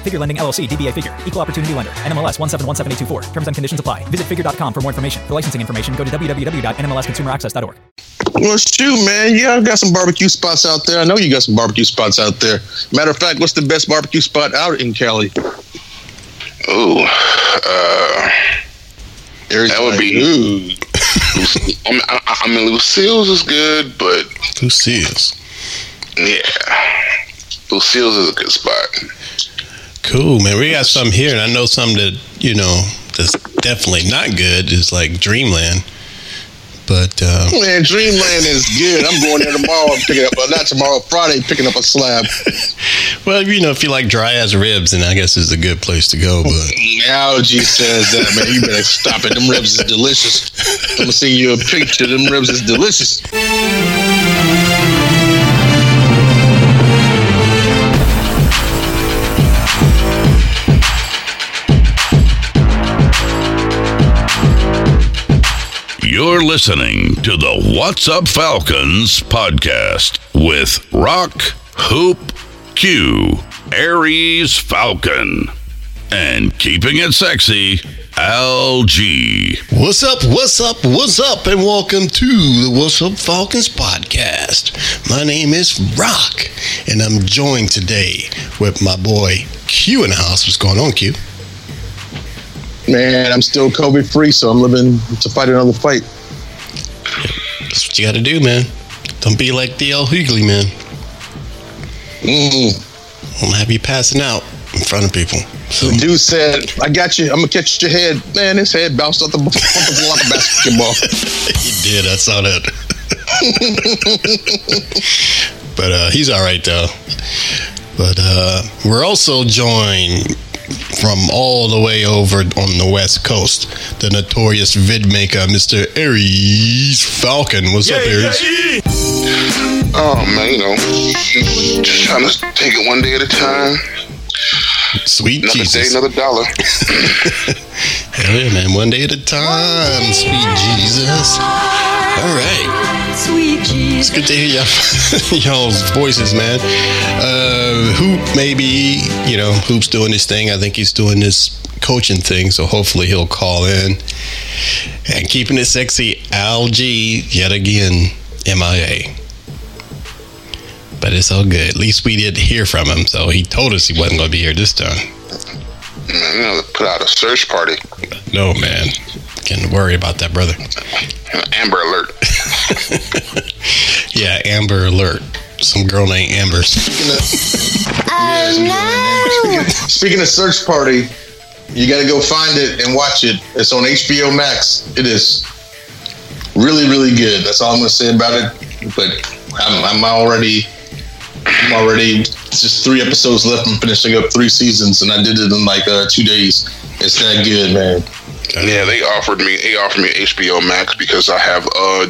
Figure Lending LLC, DBA Figure, Equal Opportunity Lender, NMLS 1717824. Terms and conditions apply. Visit figure.com for more information. For licensing information, go to www.nmlsconsumeraccess.org. Well, shoot, man. Yeah, I've got some barbecue spots out there. I know you got some barbecue spots out there. Matter of fact, what's the best barbecue spot out in Cali? Oh, uh, Aries that would like, be. ooh. I mean, I, I mean, Lucille's is good, but Lucille's. yeah, Lucille's is a good spot. Cool, man. We got some here, and I know some that you know that's definitely not good. Is like Dreamland, but uh, Man, Dreamland is good. I'm going there tomorrow. I'm picking up, well, not tomorrow, Friday, picking up a slab. well, you know, if you like dry as ribs, then I guess it's a good place to go. But Algie says that, man. You better stop it. Them ribs is delicious. I'm to send you a picture. Them ribs is delicious. You're listening to the What's Up Falcons podcast with Rock, Hoop, Q, Aries Falcon, and keeping it sexy, LG. what's up? What's up? What's up? And welcome to the What's Up Falcons podcast. My name is Rock, and I'm joined today with my boy Q in the house. What's going on, Q? Man, I'm still COVID free, so I'm living to fight another fight. That's what you got to do, man. Don't be like DL Hughley, man. Mm. I'm gonna have you passing out in front of people. So The dude said, I got you. I'm to catch your head. Man, his head bounced off the, off the a basketball. he did. I saw that. but uh, he's all right though. But uh, we're also joined from all the way over on the west coast, the notorious vid maker, Mr. Aries Falcon. What's up, Aries? Oh man, you know, just trying to take it one day at a time. Sweet Another Jesus. day, another dollar. Hell yeah, man. One day at a time. Sweet Jesus. All right. Sweet Jesus. It's good to hear y'all, y'all's voices, man. Uh, Hoop, maybe, you know, Hoop's doing this thing. I think he's doing this coaching thing, so hopefully he'll call in. And keeping it sexy, LG, yet again, MIA. But it's all good. At least we did hear from him, so he told us he wasn't going to be here this time. Man, you know, put out a search party. No, man. Can't worry about that, brother. Amber alert. Yeah, Amber Alert. Some girl named Amber. Oh Speaking, speaking of search party, you got to go find it and watch it. It's on HBO Max. It is really, really good. That's all I'm going to say about it. But I'm, I'm already, I'm already just three episodes left. I'm finishing up three seasons, and I did it in like uh, two days. It's that good, man. Yeah, they offered me. They offered me HBO Max because I have uh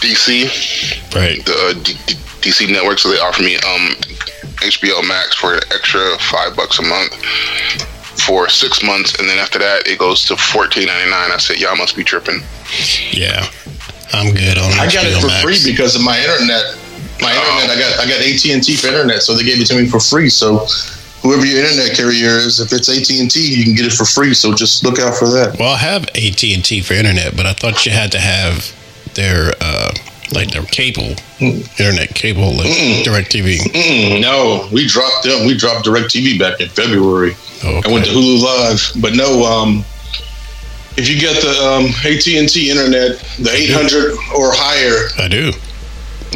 DC, Right. the uh, D- D- DC network. So they offered me um HBO Max for an extra five bucks a month for six months, and then after that it goes to fourteen ninety nine. I said, y'all must be tripping. Yeah. I'm good on I got it HBO for Max. free because of my internet. My internet, I got I got AT and T for internet, so they gave it to me for free. So whoever your internet carrier is, if it's AT and T, you can get it for free. So just look out for that. Well, I have AT and T for internet, but I thought you had to have their uh, like their cable, internet cable, like Directv. Mm, no, we dropped them. We dropped Directv back in February. Oh, I went to. Hulu Live, but no. Um, if you get the um, AT and T internet, the 800 or higher, I do.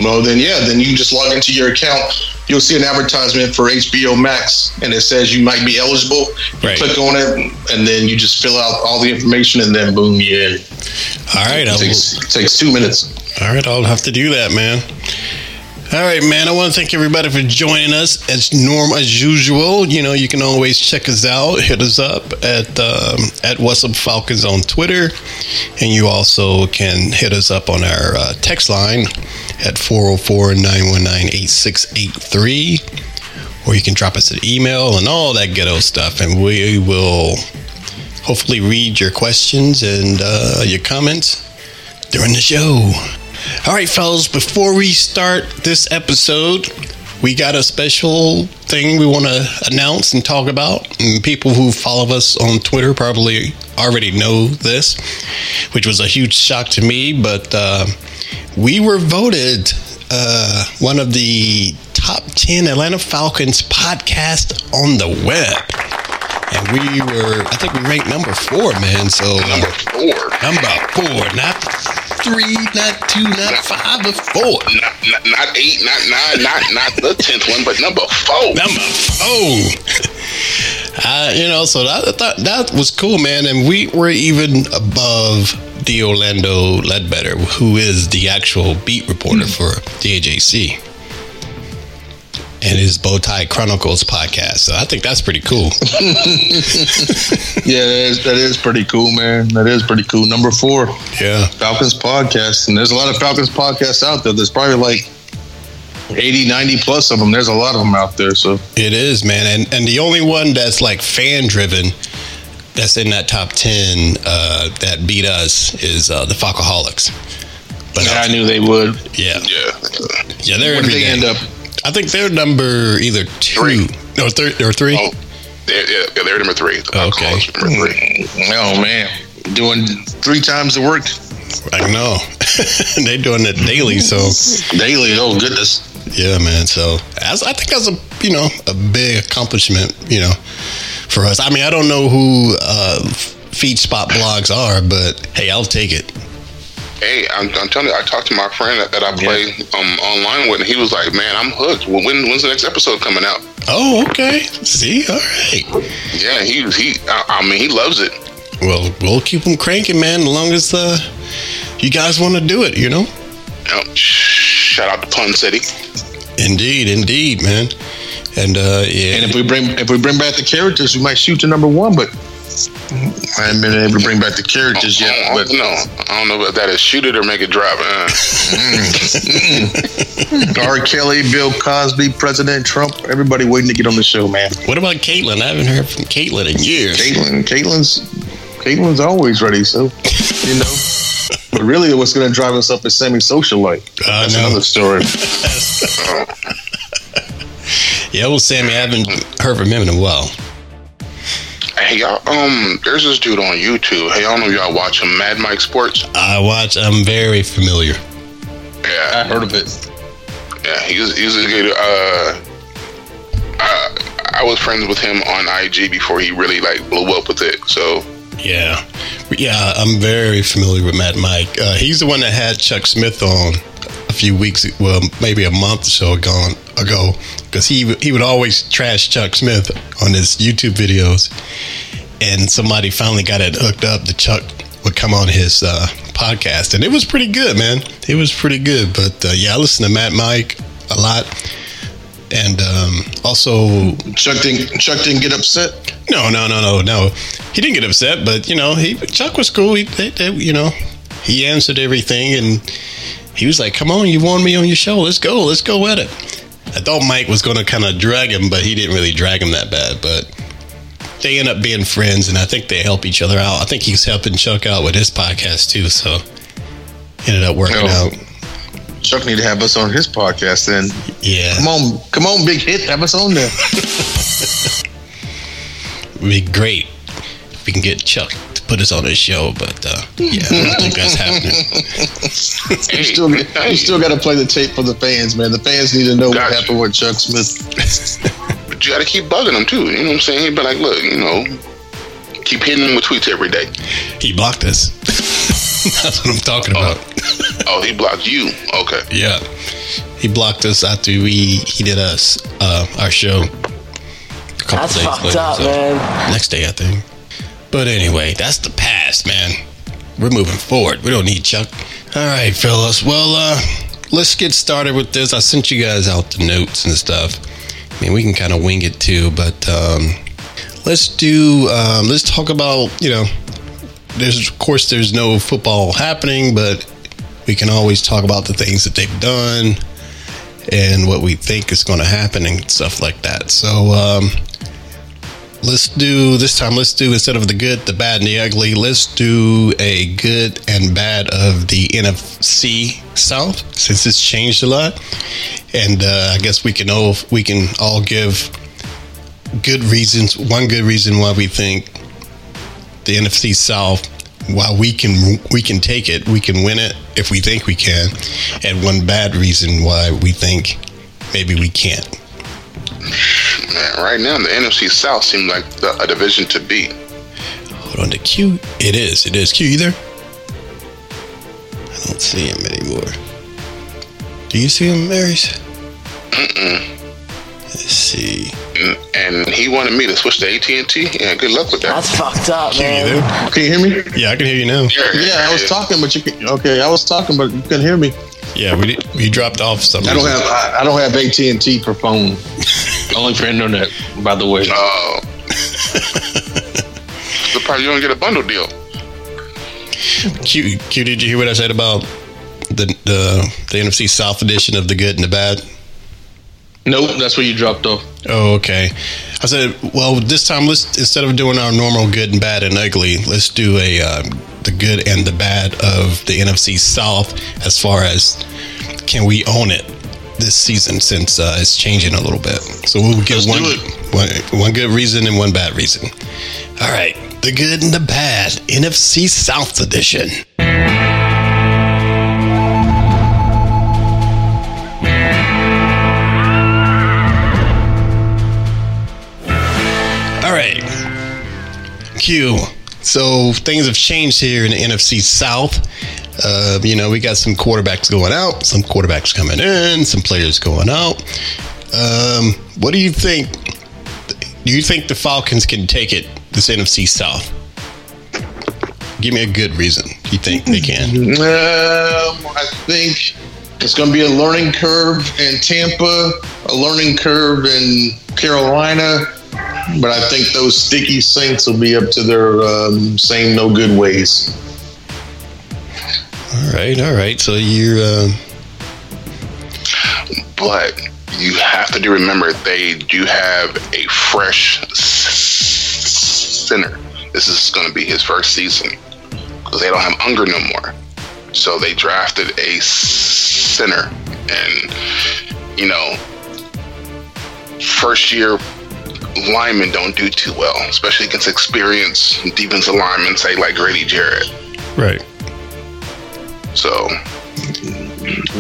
Well, then yeah, then you just log into your account. You'll see an advertisement for HBO Max, and it says you might be eligible. You Right. click on it, and then you just fill out all the information, and then boom, you're in. All right, It takes, it takes two minutes. all right. I'll have to do that, man. All right, man. I want to thank everybody for joining us. As norm as usual, you know you can always check us out. Hit us up at um, at What's Up Falcons on Twitter, and you also can hit us up on our uh, text line at 404-919-8683, or you can drop us an email and all that ghetto stuff, and we will hopefully read your questions and uh, your comments during the show. All right, fellas, before we start this episode, we got a special thing we want to announce and talk about. And people who follow us on Twitter probably already know this, which was a huge shock to me. But uh, we were voted uh, one of the top 10 Atlanta Falcons podcast on the web. And we were, I think we ranked number four, man. So Number four. number four, not three, not two, not five, but four. Not, not, not eight, not nine, not not the tenth one, but number four. Number four. Uh, you know, so that, I thought that was cool, man. And we were even above the Orlando Ledbetter, who is the actual beat reporter for the AJC. And his Bowtie Chronicles podcast. So I think that's pretty cool. Yeah, that is, that is pretty cool, man. That is pretty cool. Number four, Yeah. Falcons podcast. And there's a lot of Falcons podcasts out there. There's probably like 80, 90 plus of them. There's a lot of them out there. So It is, man, and and the only one that's like fan driven, that's in that top ten uh, that beat us is uh, the Falcoholics. But I knew they would. yeah, Yeah. yeah, they're did every they end up? I think they're number either two Three. or three or three. Oh, they're, yeah, yeah, they're number three. The Okay. Number three. Oh, man. Doing three times the work I know they're doing it daily, so daily. Oh, goodness. yeah, man. So that's, I think that's a you know a big accomplishment, you know, for us. I mean, I don't know who uh, Feedspot blogs are, but hey, I'll take it. Hey, I'm, I'm telling you, I talked to my friend that, that I play um, online with, and he was like, "Man, I'm hooked. When when's the next episode coming out?" Oh, okay. See, all right. Yeah, he he. I, I mean, he loves it. Well, we'll keep them cranking, man. As long as uh, you guys want to do it, you know. You know, shout out to Pun City. Indeed, indeed, man. And uh, yeah, And if we bring if we bring back the characters, we might shoot to number one. But I haven't been able to bring back the characters yet. don't- But no, I don't know if that is shoot it or make it drop. Uh, R. Kelly, Bill Cosby, President Trump, everybody waiting to get on the show, man. what about Caitlin? I haven't heard from Caitlin in years. Caitlin, Caitlin's Caitlin's always ready. So you know. But really, what's going to drive us up is Sammy Socialite. I That's know. another story. Yeah, well, Sammy, I haven't heard from him in a while. Hey y'all, um, there's this dude on YouTube. Hey, I don't know if y'all watch him, Mad Mike Sports. I watch. I'm very familiar. Yeah, I heard of it. yeah, he's he's a good. Uh, I, I was friends with him on IG before he really like blew up with it. So Yeah, yeah, I'm very familiar with Mad Mike. Uh, he's the one that had Chuck Smith on a few weeks, well, maybe a month or so ago, ago, because he he would always trash Chuck Smith on his YouTube videos, and somebody finally got it hooked up. The Chuck would come on his uh, podcast, and it was pretty good, man. It was pretty good. But uh, yeah, I listen to Mad Mike a lot, and um, also Chuck didn't Chuck didn't get upset. no, no, no, no, no. He didn't get upset, but you know, he Chuck was cool. He, they, they, you know, he answered everything, and he was like, "Come on, you want me on your show? Let's go, let's go at it." I thought Mike was going to kind of drag him, but he didn't really drag him that bad. But they end up being friends, and I think they help each other out. I think he's helping Chuck out with his podcast too, so ended up working Oh. out. Chuck need to have us on his podcast. Then Yeah, come on, come on, big hit, have us on there. It'd be great if we can get Chuck put us on his show, but uh, yeah, I don't think that's happening. You still, you still got to play the tape for the fans, man. The fans need to know what happened with Chuck Smith. But you got to keep bugging him too. You know what I'm saying? But like, look, you know, keep hitting him with tweets every day. He blocked us. That's what I'm talking about. Oh, he blocked you. Okay. Yeah, he blocked us after we he did us uh, our show. That's fucked later, up, so- man. Next day, I think. But anyway, that's the past, man. We're moving forward. We don't need Chuck. All right, fellas. Well, uh, let's get started with this. I sent you guys out the notes and stuff. I mean, we can kind of wing it too, but um, let's do. Um, let's talk about you know. There's of course there's no football happening, but we can always talk about the things that they've done and what we think is going to happen and stuff like that. So um, let's do this time. Let's do instead of the good, the bad, and the ugly. Let's do a good and bad of the NFC South since it's changed a lot, and uh, I guess we can all we can all give good reasons. One good reason why we think the NFC South while we can we can take it, we can win it if we think we can, and one bad reason why we think maybe we can't. Man, right now the NFC South seems like the, a division to beat. Hold on to Q. It is. It is. Q either. I don't see him anymore. Do you see him, Marys? Mm-mm. Let's see. And, and he wanted me to switch to AT and T. Yeah, good luck with that. That's fucked up, Q man. either. Can you hear me? Yeah, I can hear you now. Yeah, I was talking, but you can, okay. I was talking, but you couldn't hear me. Yeah, we did, we dropped off some. I don't have I, I don't have AT and T for phone. Only for internet, by the way. Oh. Surprised you don't get a bundle deal. Q. Q. Did you hear what I said about the the the NFC South edition of the good and the bad? Nope, that's where you dropped off. Oh, okay. I said, well, this time let's instead of doing our normal good and bad and ugly, let's do a uh, the good and the bad of the NFC South as far as can we own it this season since uh, it's changing a little bit. So we'll Let's one, one one good reason and one bad reason. All right, the good and the bad NFC South edition. All right. Q. So things have changed here in the NFC South. Uh, you know, we got some quarterbacks going out, some quarterbacks coming in, some players going out. Um, what do you think? Do you think the Falcons can take it, this NFC South? Give me a good reason. You think they can? Um, I think it's going to be a learning curve in Tampa, a learning curve in Carolina, but I think those sticky Saints will be up to their um, same no good ways. All right, all right. So you're. Uh, But you have to do remember they do have a fresh s- center. This is going to be his first season because they don't have Unger no more. So they drafted a center, and you know, first year linemen don't do too well, especially against experienced defensive linemen, say like Grady Jarrett. right. So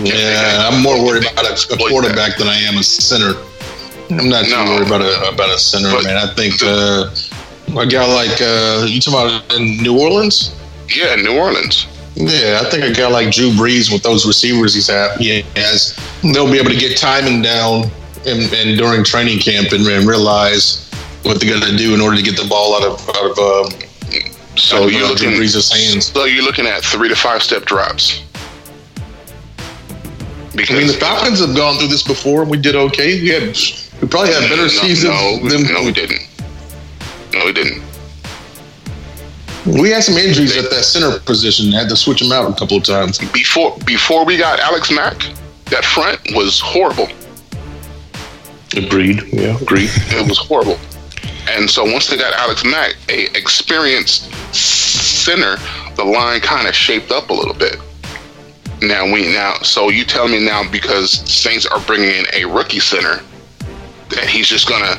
Yeah, I'm more worried about a, a quarterback than I am a center. I'm not too No. worried about a about a center, man. I think uh, a guy like uh, you talking about in New Orleans. yeah, New Orleans. Yeah, I think a guy like Drew Brees with those receivers he's had, he has, they'll be able to get timing down and, and during training camp and, and realize what they're going to do in order to get the ball out of out of uh, So you're looking. So you're looking at three to five step drops. Because I mean, the Falcons have gone through this before, and we did okay. We had we probably had better no, seasons No, than no, we didn't. No, we didn't. we had some injuries at that center position. Had to switch them out a couple of times. Before before we got Alex Mack, that front was horrible. Agreed. Yeah, agreed. It was horrible. And so once they got Alex Mack, a experienced center, the line kind of shaped up a little bit. Now we now, so you tell me now because Saints are bringing in a rookie center that he's just gonna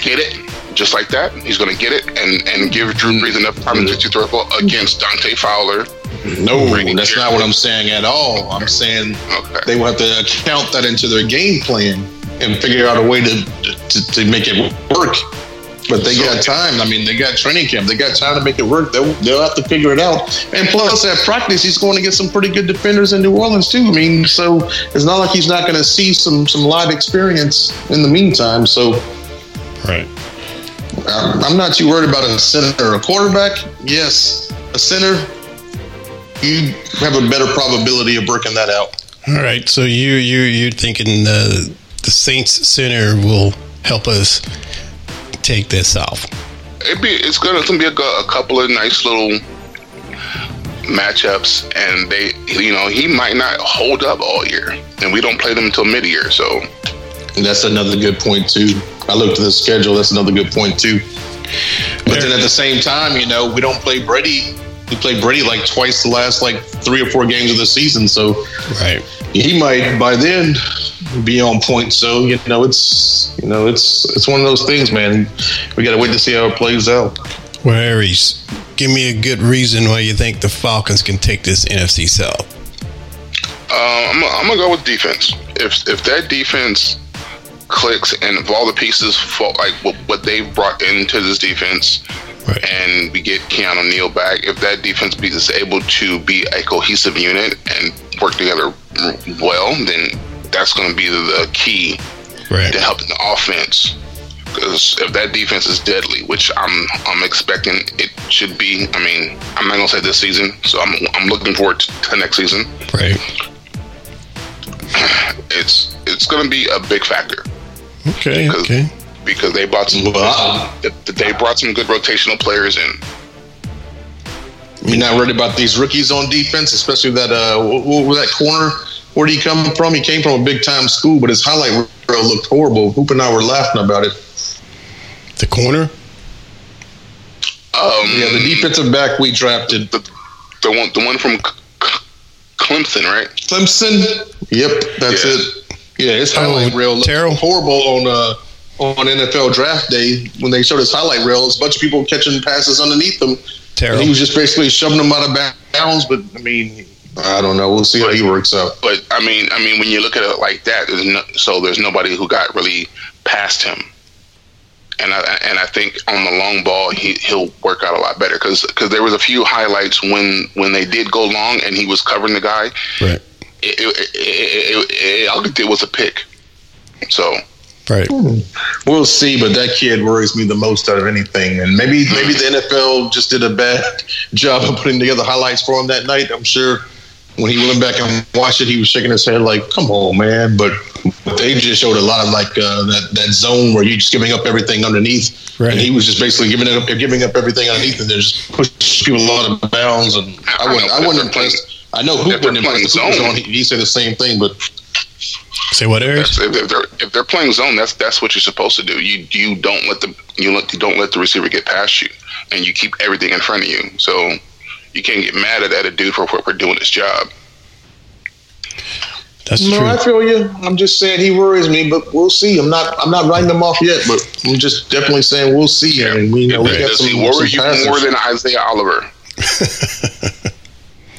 get it just like that. He's gonna get it and and give Drew Brees enough time to to throw the ball against Dante Fowler. No, Brady that's not what I'm saying at all. I'm saying Okay. they will have to account that into their game plan and figure out a way to to, to make it work. But they got time. I mean, they got training camp. They got time to make it work. They'll, they'll have to figure it out. And plus, at practice, he's going to get some pretty good defenders in New Orleans too. I mean, so it's not like he's not going to see some some live experience in the meantime. So Right. I'm not too worried about a center or a quarterback. Yes, a center. You have a better probability of working that out. All right, so you you you're thinking the the Saints center will help us take this off. It'd be it's gonna, it's gonna be a, a couple of nice little matchups, and they you know he might not hold up all year, and we don't play them until mid year, so And that's another good point too. I looked at the schedule. That's another good point too. But then at the same time, you know, we don't play Brady. We played Brady like twice the last like three or four games of the season. So Right. he might by then be on point. So you know, it's you know, it's it's one of those things, man. We got to wait to see how it plays out. Well, Aries, give me a good reason why you think the Falcons can take this NFC South. Uh, I'm, I'm gonna go with defense. If if that defense clicks and if all the pieces fall like what, what they've brought into this defense, Right. and we get Keanu Neal back, if that defense is able to be a cohesive unit and work together well, then that's going to be the, key Right. to helping the offense. Because if that defense is deadly, which I'm I'm expecting it should be. I mean, I'm not gonna say this season, so I'm I'm looking forward to, to next season. Right. It's it's gonna be a big factor Okay. Okay. Because they brought some Wow. they brought some good rotational players in. You're not worried about these rookies on defense, especially that uh, what, what was that corner? Where did he come from? He came from a big time school, but his highlight reel looked horrible. Hoop and I were laughing about it. The corner. Um, Yeah, the defensive back we drafted, the, the one the one from C- C- Clemson, right? Clemson. Yep, that's Yeah. it. Yeah, his highlight reel looked Terrell? horrible on uh, on NFL draft day when they showed his highlight reel. There's a bunch of people catching passes underneath him. Terrell. And he was just basically shoving them out of bounds. But I mean, I don't know. We'll see how he works out. But I mean, I mean, when you look at it like that, there's no, so there's nobody who got really past him. And I and I think on the long ball, he he'll work out a lot better because because there was a few highlights when when they did go long and he was covering the guy. Right. It, it, it, it, it, all it did was a pick. So Right. We'll see, but that kid worries me the most out of anything. And maybe maybe the NFL just did a bad job of putting together highlights for him that night. I'm sure when he went back and watched it, he was shaking his head like, "Come on, man!" But they just showed a lot of like uh, that that zone where you're just giving up everything underneath, Right. and he was just basically giving it up, giving up everything underneath, and they're just pushing people out of bounds. And I wasn't I wasn't impressed. I know Hoop If they're wasn't impressed. playing with Hoop was zone. He, he said the same thing, but Say what, Aries? that's, if they're if they're playing zone, that's that's what you're supposed to do. You you don't let the you let you don't let the receiver get past you, and you keep everything in front of you. So you can't get mad at, at a dude for, for, for doing his job. That's No, true. I feel you. I'm just saying he worries me, but we'll see. I'm not. I'm not writing him off yet, but I'm just definitely saying we'll see. And we know we got Does some, he worry some you passes. more than Isaiah Oliver?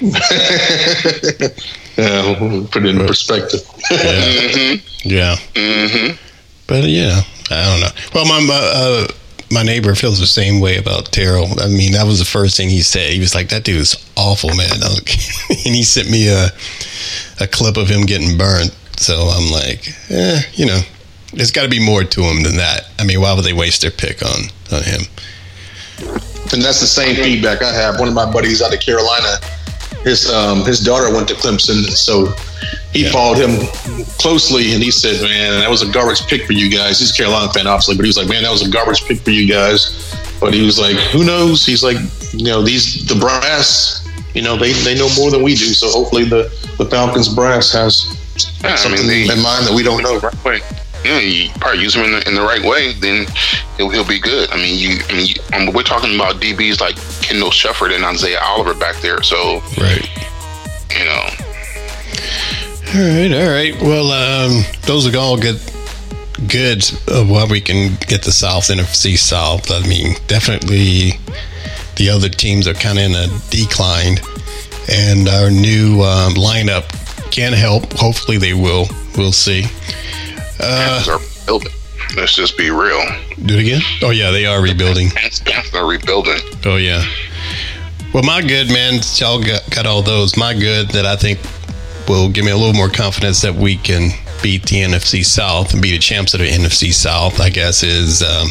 yeah, put it in perspective. Mm-hmm. Yeah. Mm-hmm. But yeah, I don't know. Well, my my, uh, my neighbor feels the same way about Terrell. I mean, that was the first thing he said. He was like, "That dude is awful, man," and he sent me a a clip of him getting burned. So I'm like, eh, you know, there's got to be more to him than that. I mean, why would they waste their pick on on him? And that's the same feedback I have. One of my buddies out of Carolina, his um, his daughter went to Clemson, and so he Yeah. followed him closely, and he said, "Man, that was a garbage pick for you guys." He's a Carolina fan, obviously, but he was like, "Man, that was a garbage pick for you guys." But he was like, "Who knows?" He's like, "You know, these the brass, you know, they they know more than we do. So hopefully the the Falcons brass has Yeah, I something mean, they, in mind that we don't know." right. Yeah, you probably use him in the, in the right way, then he'll he'll be good. I mean, you, I mean, you, um, we're talking about DBs like Kendall Sheffield and Isaiah Oliver back there, so Right. you know, All right, all right. Well, um, those are all good, good of what we can get the South NFC South. I mean, definitely the other teams are kind of in a decline, and our new um, lineup can help. Hopefully, they will. We'll see. Uh, are rebuilding. Let's just be real. do it again. Oh yeah, they are rebuilding. Panthers are rebuilding. Oh yeah. Well, my good man, y'all got, got all those. My good that I think will give me a little more confidence that we can beat the NFC South and be the champs of the NFC South. I guess is um,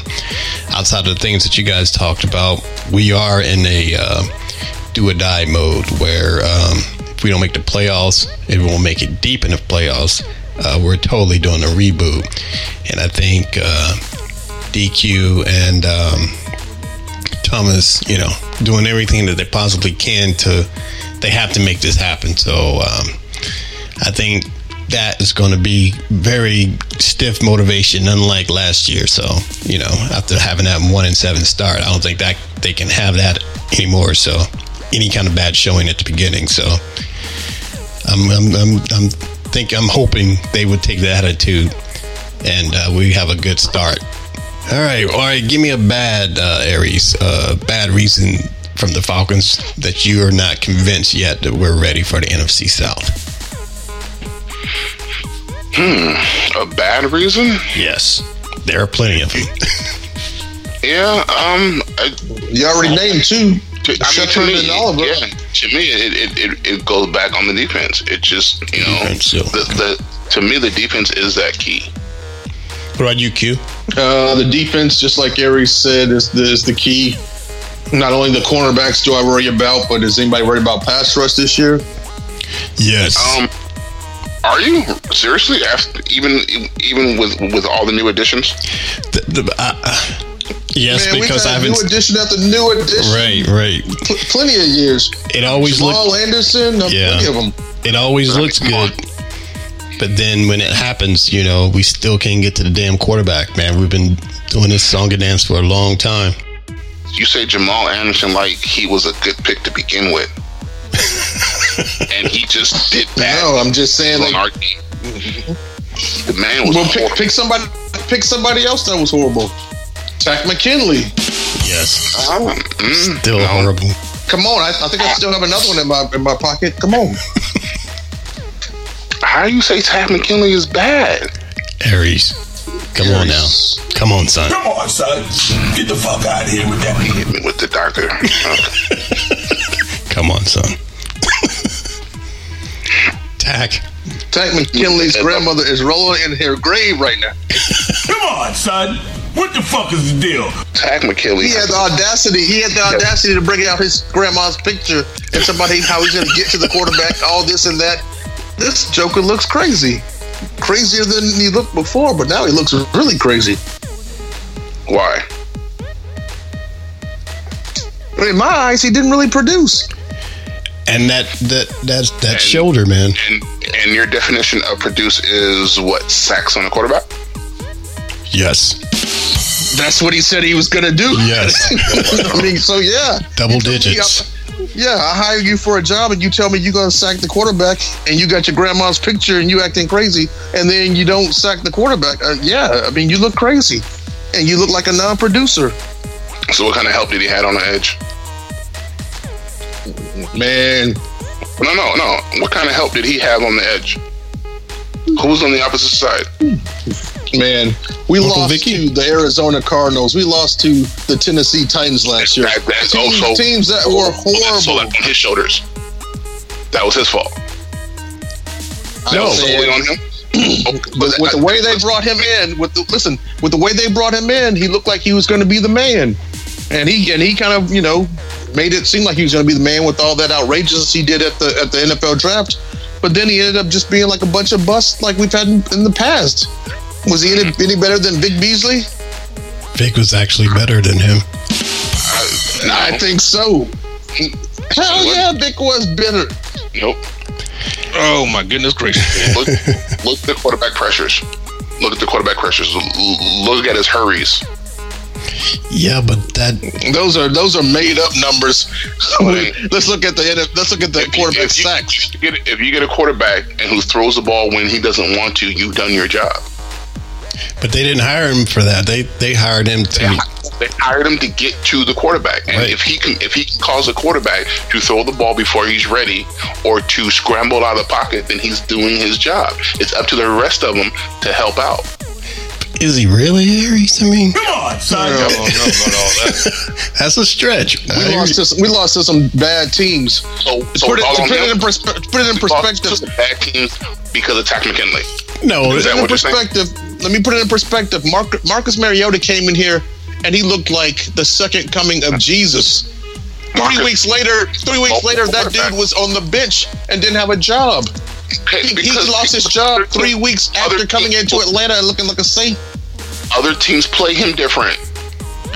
outside of the things that you guys talked about. We are in a uh, do or die mode where um, if we don't make the playoffs, it won't make it deep enough playoffs, uh, we're totally doing a reboot. And I think uh, DQ and um, Thomas, you know, doing everything that they possibly can to, they have to make this happen. So um, I think that is going to be very stiff motivation, unlike last year. So, you know, after having that one and seven start, I don't think that they can have that anymore. So, any kind of bad showing at the beginning. So, I'm, I'm, I'm, I'm think I'm hoping they would take the attitude and uh, we have a good start. All right, all right. Give me a bad uh, Aries, uh, bad reason from the Falcons that you are not convinced yet that we're ready for the NFC South. Hmm, a bad reason? Yes, there are plenty of them. Yeah. Um. I, You already named two. To, I mean, to me, and Oliver. yeah. To me, it, it, it, it goes back on the defense. It just you know Defense, so- the, the to me the defense is that key. What about you, Q? Uh, the defense, just like Aries said, is the, is the key. Not only the cornerbacks do I worry about, but is anybody worried about pass rush this year? Yes. Um. Are you seriously after even even with with all the new additions? The- the- uh, uh, yes, Man, because I we've had haven't. new edition after new edition. Right, right. Pl- plenty of years. It always Jamaal looks. Anderson, uh, Yeah. plenty of them. It always Right, looks come on. good. But then when it happens, you know, we still can't get to the damn quarterback, man. We've been doing this song and dance for a long time. You say Jamaal Anderson like he was a good pick to begin with, and he just did bad No, I'm just saying. Like, our. The man was well, pick, horrible. pick somebody. Pick somebody else that was horrible. Takk McKinley. Yes. Um, mm, Still no. horrible. Come on, I, I think I still have another one in my in my pocket. Come on. How do you say Takk McKinley is bad? Aries. Come on now. Come on, son. Come on, son. Get the fuck out of here with that. He hit me with the doctor. Come on, son. Takk. Takk McKinley's grandmother is rolling in her grave right now. Come on, son. What the fuck is the deal? Takk McKinley. He had the audacity. He had the audacity to bring out his grandma's picture and somebody how he's going to get to the quarterback, all this and that. This Joker looks crazy, crazier than he looked before. But now he looks really crazy. Why? In my eyes, he didn't really produce. And that that that's that And- shoulder, man. And and your definition of produce is what sacks on a quarterback? Yes. That's what he said he was going to do. Yes. I mean, so yeah, Double You me digits. Yeah, I hire you for a job, and you tell me you're going to sack the quarterback, and you got your grandma's picture, and you acting crazy, and then you don't sack the quarterback. Uh, yeah, I mean, you look crazy, and you look like a non-producer. So what kind of help did he had on the edge? Man, No, no, no. What kind of help did he have on the edge? Who was on the opposite side? man, we Uncle lost Vicky? to the Arizona Cardinals. We lost to the Tennessee Titans last year. That, that's Teams, also teams that were So horrible. that's on his shoulders. That was his fault. That No, solely on him. But with the way they brought him in, with the listen, with the way they brought him in, he looked like he was going to be the man, and he and he kind of you know made it seem like he was going to be the man with all that outrageousness he did at the at the NFL draft. But then he ended up just being like a bunch of busts like we've had in, in the past. Was he any, any better than Vic Beasley? Vic was actually better than him. I think so. Hell yeah, Vic was better. Nope. Oh my goodness gracious! Look, look at the quarterback pressures. Look at the quarterback pressures. Look at his hurries. Yeah, but that Those are those are made up numbers. Okay. let's look at the NF let's look at the quarterback if you, sacks. if you get if you get a quarterback and who throws the ball when he doesn't want to, you've done your job. but they didn't hire him for that. They they hired him to hi- they hired him to get to the quarterback, and Right. if he can if he can cause a quarterback to throw the ball before he's ready or to scramble out of the pocket, then he's doing his job. It's up to the rest of them to help out. Is he really Aries? I mean, Come on, son. No, no, no, no. that's a stretch. We lost to some, we lost to some bad teams. So, so Put it, to put it in perspe- put it in We lost to perspective. bad teams because of Takk McKinley. no, Is that In what you're perspective, let me put it in perspective. Mark, Marcus Mariota came in here and he looked like the second coming of Jesus. Three weeks later, three weeks Multiple later, that dude was on the bench and didn't have a job. He, he lost his job three weeks after coming into Atlanta and looking like a saint. Other teams play him different.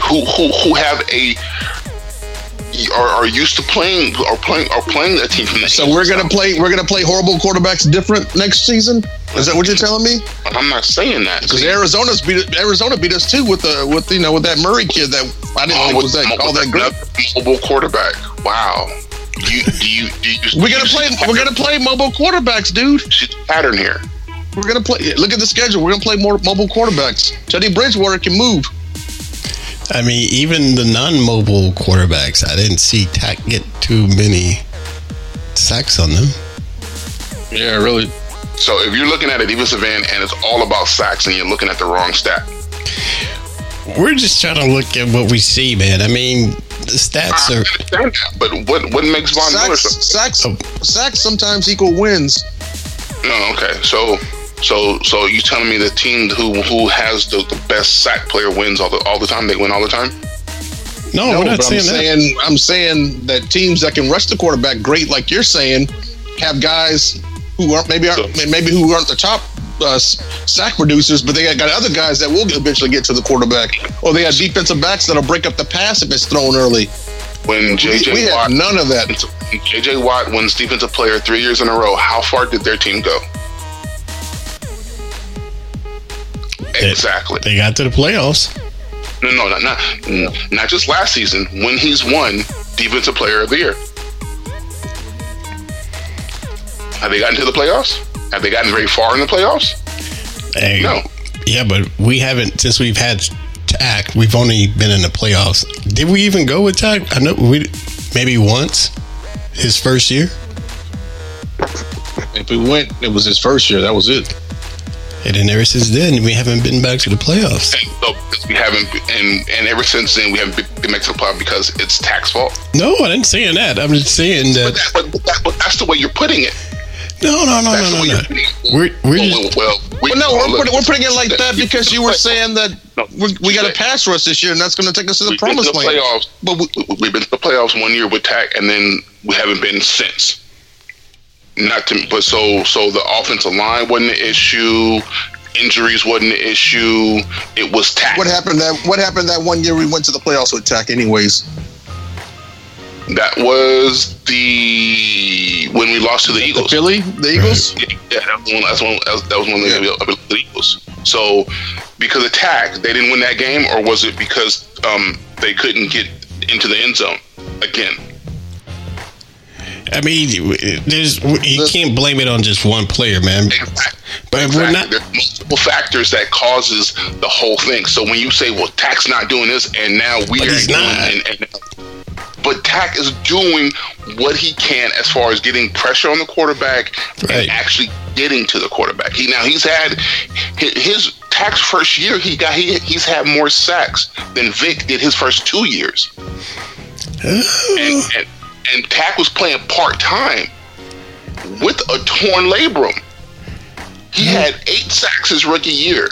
Who who who have a are, are used to playing are playing are playing that team from the So we're gonna play. We're gonna play horrible quarterbacks different next season. Is that what you're telling me? I'm not saying that. Because Arizona's beat Arizona beat us too with the with you know with that Murray kid that I didn't oh, think was that all that good mobile quarterback. Wow. You do you do you, We're do gonna you play. We're gonna play mobile quarterbacks, dude. see the pattern here. We're gonna play. Look at the schedule. We're gonna play more mobile quarterbacks. Teddy Bridgewater can move. I mean, even the non-mobile quarterbacks, I didn't see Takk get too many sacks on them. Yeah, really. So if you're looking at a defensive end and it's all about sacks and you're looking at the wrong stat. We're just trying to look at what we see, man. I mean, the stats I are. understand that, but what what makes Von Miller so Sacks, sacks, Oh. sacks sometimes equal wins. No, okay. So, so, so you telling me the team who who has the, the best sack player wins all the all the time? They win all the time. No, No, we're not but I'm saying that. saying I'm saying that teams that can rush the quarterback great, like you're saying, have guys who aren't maybe aren't maybe who aren't the top uh, sack producers, but they got other guys that will eventually get to the quarterback, or they have defensive backs that'll break up the pass if it's thrown early. When We, JJ we Watt, have none of that. JJ Watt wins defensive player three years in a row. How far did their team go? Exactly. They got to the playoffs. No, no, not not not just last season. When he's won defensive player of the year. Have they gotten to the playoffs? Have they gotten very far in the playoffs? Hey, No. Yeah, but we haven't since we've had Takk. We've only been in the playoffs. Did we even go with Takk? I know we maybe once. His first year, If we went, it was his first year. That was it. and then ever since then, we haven't been back to the playoffs. And so we haven't, and and ever since then we haven't been back to the playoffs because it's Takk's fault. No, I didn't saying that. I'm just saying But, that. that, but, but, that, but that's the way you're putting it. No, no, no, That's no, no, no. We're we're well, just well, we, But no, we're, look, putting, we're putting it like that because you were saying that No, we, we got a say- pass rush this year, and that's going to take us to the we've promised land. playoffs. But we, We- We've been to the playoffs one year with Takk, and then we haven't been since. Not to, but so so the offensive line wasn't an issue. Injuries wasn't an issue. It was Takk. what happened that what happened that one year we went to the playoffs with Takk, anyways? That was the when we lost to the The Eagles. Philly, the Eagles. Yeah, that was one. That's one. That was, that was one of the, Yeah. of the Eagles. So, because of Takk, they didn't win that game, or was it because um, they couldn't get into the end zone again? I mean, there's you can't blame it on just one player, man. But we're not. There's multiple factors that causes the whole thing. So when you say, "Well, Takk's not doing this," and now we But are doing, not. and, and, but Takk is doing what he can as far as getting pressure on the quarterback Right. and actually getting to the quarterback. He now he's had his, Takk's first year. He got he he's had more sacks than Vic did his first two years. and, and and Takk was playing part time with a torn labrum. He had eight sacks his rookie year.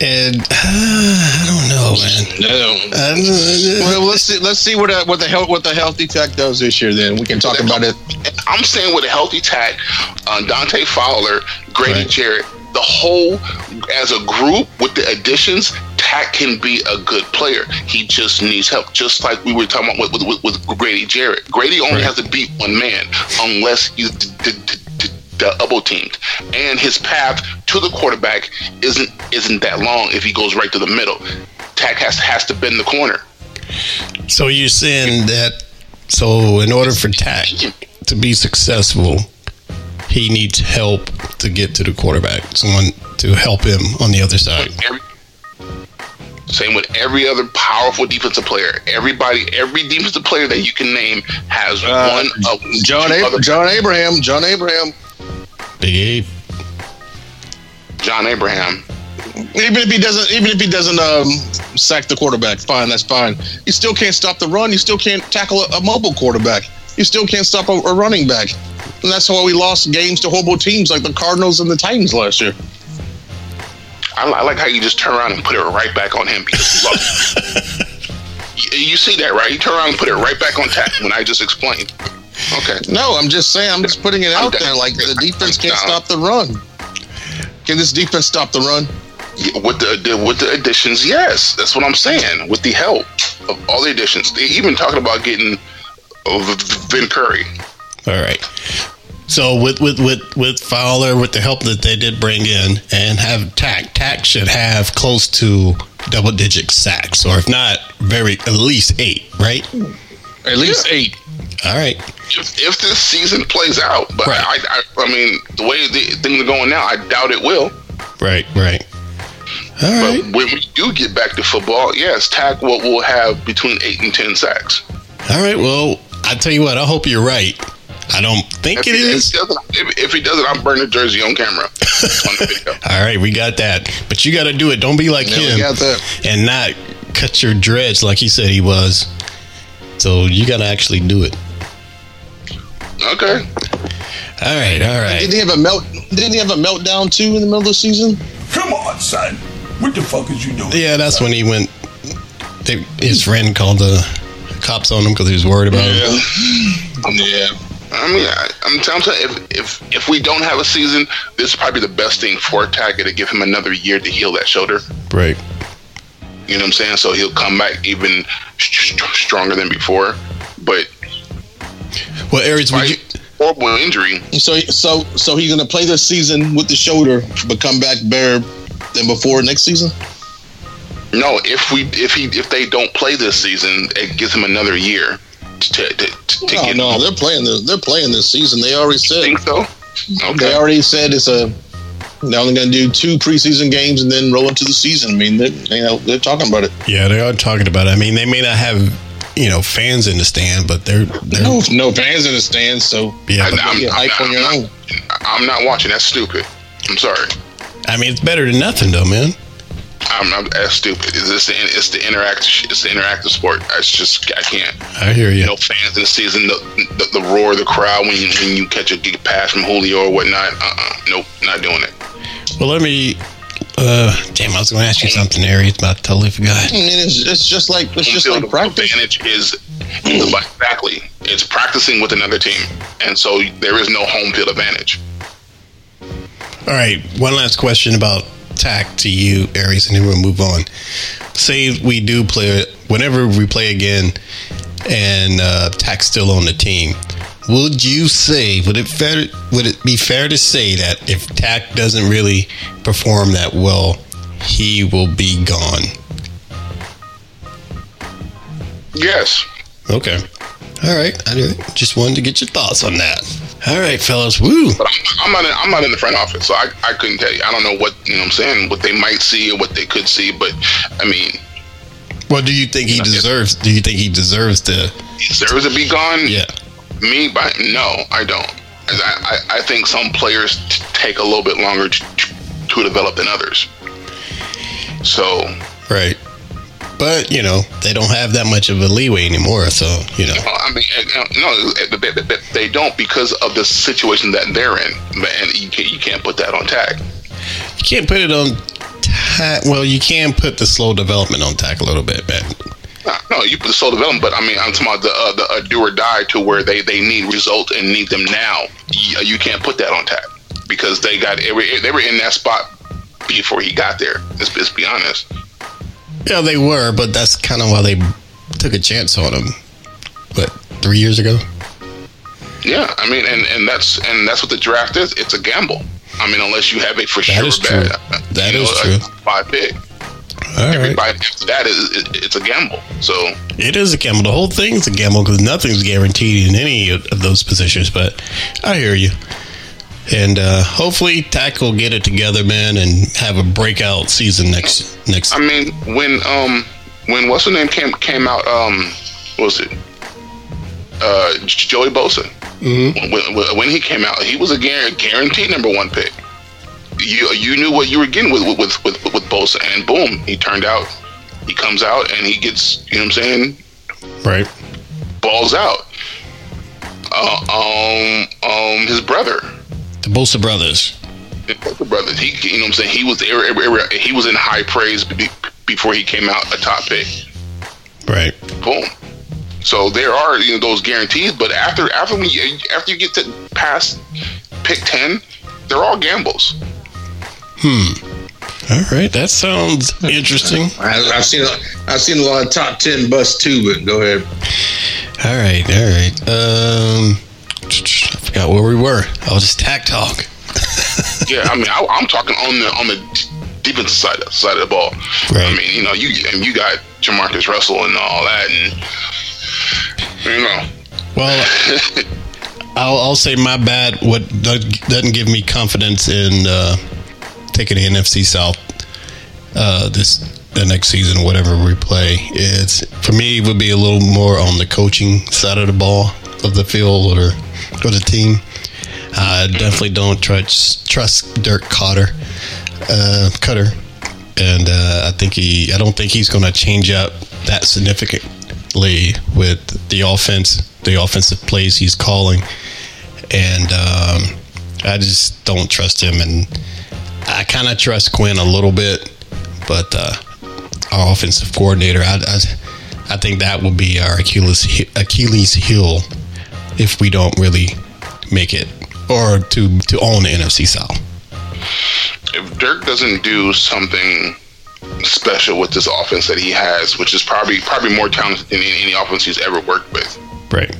And uh, I don't know, man. No. I don't- Well, let's see. Let's see what uh, what the hell what the healthy Takk does this year. Then we can talk about it. I'm saying with a healthy Takk, uh, Dante Fowler, Grady Right. Jarrett, the whole as a group with the additions, Takk can be a good player. He just needs help, just like we were talking about with, with, with Grady Jarrett. Grady only Right. has to beat one man unless you d- d- d- d- double teamed, and his path to the quarterback isn't isn't that long if he goes right to the middle. Takk has has to bend the corner. So you're saying that? So in order for Takk to be successful, he needs help to get to the quarterback. Someone to help him on the other side. Same with every other powerful defensive player. Everybody, every defensive player that you can name has Uh, one of John two Ab- John Abraham. John Abraham. Big Abe. John Abraham. Even if he doesn't, even if he doesn't um, sack the quarterback, fine, that's fine. You still can't stop the run. You still can't tackle a, a mobile quarterback. You still can't stop a, a running back. And that's why we lost games to horrible teams like the Cardinals and the Titans last year. I, I like how you just turn around and put it right back on him because he lost. You see that, right? You turn around and put it right back on Takk when I just explained. Okay. No, I'm just saying. I'm just putting it I'm out there. Like the defense can't I'm stop the run. Can this defense stop the run? Yeah, With the, the with the additions, yes, that's what I'm saying. With the help of all the additions, they even talking about getting uh, Vin Curry. All right. So with with with with Fowler, with the help that they did bring in, and have Takk, Takk should have close to double digit sacks, or if not, very at least eight, right? At least eight. All right. If, if this season plays out, but Right. I, I I mean the way the things are going now, I doubt it will. Right, right. All right. But when we do get back to football, yes, Takk what we'll have between eight and ten sacks. All right. Well, I tell you what, I hope you're right. I don't think If it he, is. if, if he doesn't, I'm burning the jersey on camera on the video. All right, we got that. But you got to do it. Don't be like Yeah, him got that. and not cut your dreads like he said he was. So you got to actually do it. Okay. All right, all right. Didn't he have a melt? Didn't he have a meltdown too in the middle of the season? Come on, son. What the fuck is you doing? Yeah, that's when he went. They, his friend called the cops on him because he was worried about him. Yeah. I mean, I, I'm, I'm telling you, if, if if we don't have a season, this is probably the best thing for Tackett to give him another year to heal that shoulder. Right. You know what I'm saying? So he'll come back even st- stronger than before. But Well, Aries, would you? horrible injury. So so so he's gonna play this season with the shoulder, but come back better than before next season. No, if we if he if they don't play this season, it gives him another year to to, to, to No, get. no, they're playing this. They're playing this season. They already said. think so? They already said it's a. They're only going to do two preseason games and then roll into the season. I mean, they're, you know, they're talking about it. Yeah, they are talking about it. I mean, they may not have, you know, fans in the stand, but they're they're No, no fans in the stands, so yeah. I, I'm, I'm hype not, on your I'm own. not- I'm not watching. That's stupid. I'm sorry. I mean, it's better than nothing, though, man. I'm not that's stupid. It's just the it's the interactive it's the interactive sport. It's just I can't. I hear you. No fans in the season. The, the, the roar of the crowd when you when you catch a big pass from Julio or whatnot. Uh uh Nope. Not doing it. Well, let me. Uh, damn, I was going to ask you something, Aries, but I totally forgot. I mean, it's, it's just like it's just like practice. advantage is exactly. It's practicing with another team, and so there is no home field advantage. All right, one last question about Takk to you, Aries, and then we'll move on. Say we do play it whenever we play again, and uh, Takk's still on the team. Would you say would it fair would it be fair to say that if Takk doesn't really perform that well, he will be gone? Yes. Okay. All right. I just wanted to get your thoughts on that. All right, fellas. Woo. But I'm, I'm not. In, I'm not in the front office, so I, I couldn't tell you. I don't know what you know. what I'm saying what they might see or what they could see, but I mean, What do you think he deserves? Do you think he deserves to? he deserves to be gone. Yeah. Me, by no, I don't. I, I, I think some players t- take a little bit longer to, to develop than others. So Right. But you know they don't have that much of a leeway anymore, so you know. I mean, uh, no, they, they, don't because of the situation that they're in, and you can't, you can't put that on Takk. You can't put it on. Ta- well, you can put the slow development on Takk a little bit, man. No, you put the soul development, but I mean, I'm talking about the uh, the uh, do or die to where they, they need results and need them now. You, you can't put that on Takk because they got every, they were in that spot before he got there. Let's, let's be honest. Yeah, they were, but that's kind of why they took a chance on him. What three years ago? Yeah, I mean, and, and that's and that's what the draft is. It's a gamble. I mean, unless you have a for That sure is uh, That is know, true. Five pick. All right. Everybody after that is it, it's a gamble. So It is a gamble. The whole thing's a gamble because nothing's guaranteed in any of those positions. But I hear you. And uh, hopefully, Takk will get it together, man, and have a breakout season next next. I mean, when um when what's the name came came out um what was it uh Joey Bosa Mhm. when, when- he came out he was a guar- guaranteed number one pick. You you knew what you were getting with with with with Bosa and boom he turned out he comes out and he gets you know what I'm saying Right. balls out. Uh, um um his brother The Bosa brothers. the brothers. he you know what I'm saying he was there he was in high praise before he came out a top pick. Right. Boom. So there are you know those guarantees, but after after we after you get to past pick ten, they're all gambles. All right. That sounds interesting. I, I've seen I've seen a lot of top ten busts too, but go ahead. All right. All right. Um, I forgot where we were. I was just Takk talk. Yeah, I mean, I, I'm talking on the on the defensive side side of the ball. Right. I mean, you know, you and you got JaMarcus Russell and all that, and you know, Well, I'll, I'll say my bad. What doesn't give me confidence in uh, taking the NFC South uh, this the next season, whatever we play, is for me it would be a little more on the coaching side of the ball of the field or or the team. I definitely don't trust trust Dirk Koetter, uh, Cutter, and uh, I think he. I don't think he's going to change up that significantly with the offense, the offensive plays he's calling, and um, I just don't trust him. And I kind of trust Quinn a little bit, but uh, our offensive coordinator, I, I, I think that will be our Achilles Achilles heel if we don't really make it or to to own the NFC South. if Dirk doesn't do something special with this offense that he has, which is probably probably more talented than any offense he's ever worked with. Right.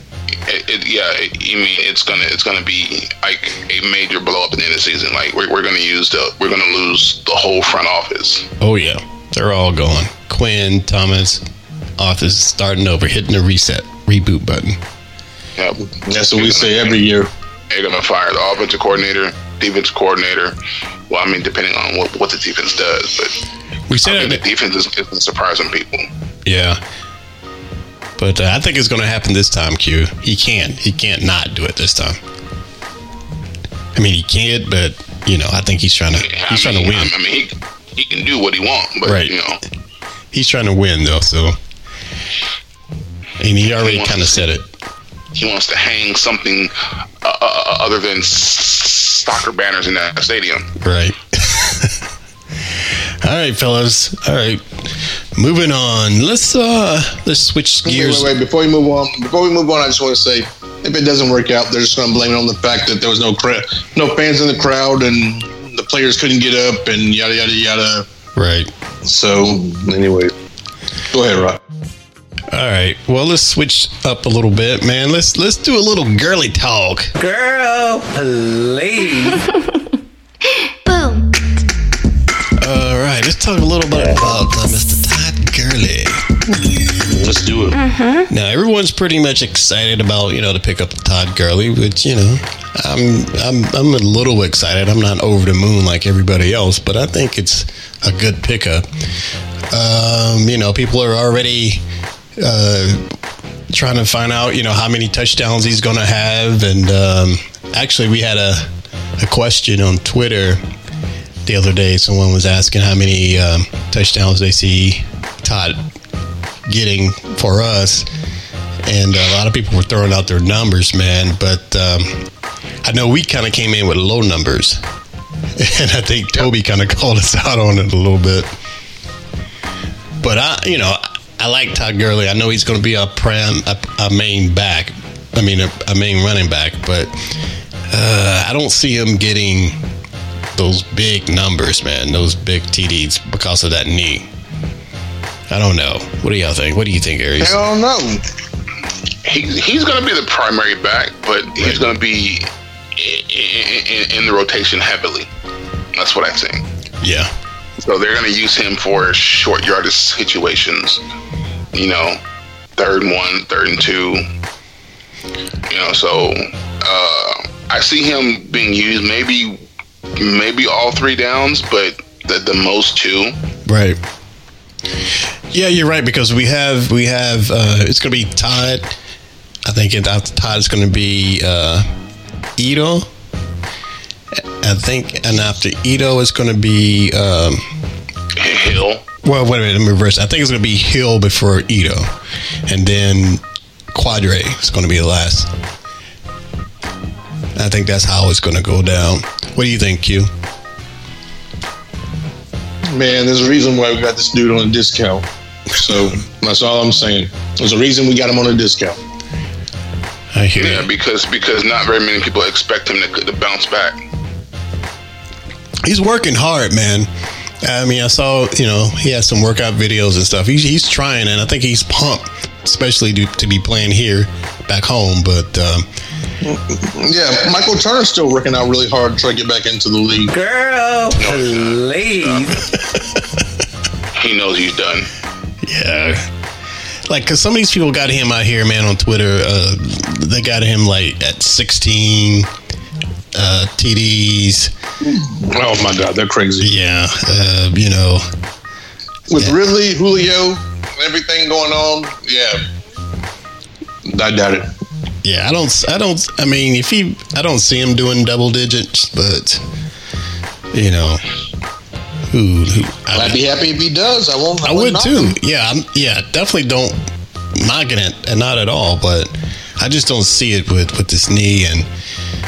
It, it, yeah, it, I mean, it's gonna it's gonna be like a major blow up at the end of the season. Like we're, we're gonna use the we're gonna lose the whole front office. Oh yeah, they're all gone. Quinn, Thomas, Arthur's starting over, hitting the reset, reboot button. Yep. That's what we say every year. They're gonna fire the offensive coordinator, defense coordinator. Well, I mean, depending on what, what the defense does, but We I said think the defense is, is surprising people. yeah. But uh, I think it's going to happen this time, Q. He can't. He can't not do it this time. I mean, he can't, but you know, I think he's trying to. I He's trying to win. I mean, he he can do what he wants, but Right. you know, He's trying to win though, so. And he already kind of said it. he wants to hang something uh, uh, other than soccer banners in that stadium. Right. All right, fellas. All right. Moving on. Let's uh let's switch gears. wait, wait. Before we move on, before we move on, I just want to say, if it doesn't work out, they're just going to blame it on the fact that there was no crowd, no fans in the crowd, and the players couldn't get up, and yada yada yada. Right. So anyway, go ahead, Rock. All right. Well, let's switch up a little bit, man. Let's let's do a little girly talk. Girl, please. Boom. All right. Let's talk a little bit about uh, Mr. Let's do it. Now, everyone's pretty much excited about you know to pick up Todd Gurley, which you know, I'm I'm I'm a little excited. I'm not over the moon like everybody else, but I think it's a good pickup. Um, you know, people are already uh, trying to find out you know how many touchdowns he's going to have, and um, actually, we had a a question on Twitter the other day. Someone was asking how many um, touchdowns they see Todd getting for us. And a lot of people were throwing out their numbers, man. But um, I know we kind of came in with low numbers. And I think Toby kind of called us out on it a little bit. But I, you know, I like Todd Gurley. I know he's going to be a prime, a, a main back. I mean, a, a main running back. But uh, I don't see him getting those big numbers, man. Those big TDs because of that knee. I don't know. What do y'all think? What do you think, Aries? Hell no. He, he's going to be the primary back, but he's going to be in, in, in the rotation heavily. That's what I think. Yeah. So they're going to use him for short yardage situations. You know, third and one, third and two. You know, so uh, I see him being used maybe maybe all three downs, but the, the most two. Right. Yeah, you're right because we have we have uh, it's going to be Todd. I think it, after Todd is going to be uh, Ito. I think, and after Ito is going to be um, Hill. well. Wait a minute, let me reverse. I think it's going to be Hill before Ito, and then Qadree is going to be the last. I think that's how it's going to go down. What do you think, Q? Man, there's a reason why we got this dude on a discount. So that's all I'm saying. There's a reason we got him on a discount. I hear Yeah, you. because because not very many people expect him to, to bounce back. He's working hard, man. I mean, I saw, you know, he has some workout videos and stuff. He's, he's trying, and I think he's pumped, especially to, to be playing here back home. But um, Yeah, Michael Turner's still working out really hard to try to get back into the league. Girl, please. He knows he's done. yeah, like, because some of these people got him out here, man, on Twitter. Uh, they got him like at 16 uh, TDs. Oh my God, they're crazy. Yeah, uh, you know, With Yeah. Ridley, Julio, everything going on, yeah. I doubt it. yeah. I don't, I don't. I mean, if he, I don't see him doing double digits, but you know, who, who I I'd be happy if he does. I won't. I won't would too. him. Yeah, I'm, yeah, definitely don't knocking it, and not at all. But I just don't see it with with this knee. And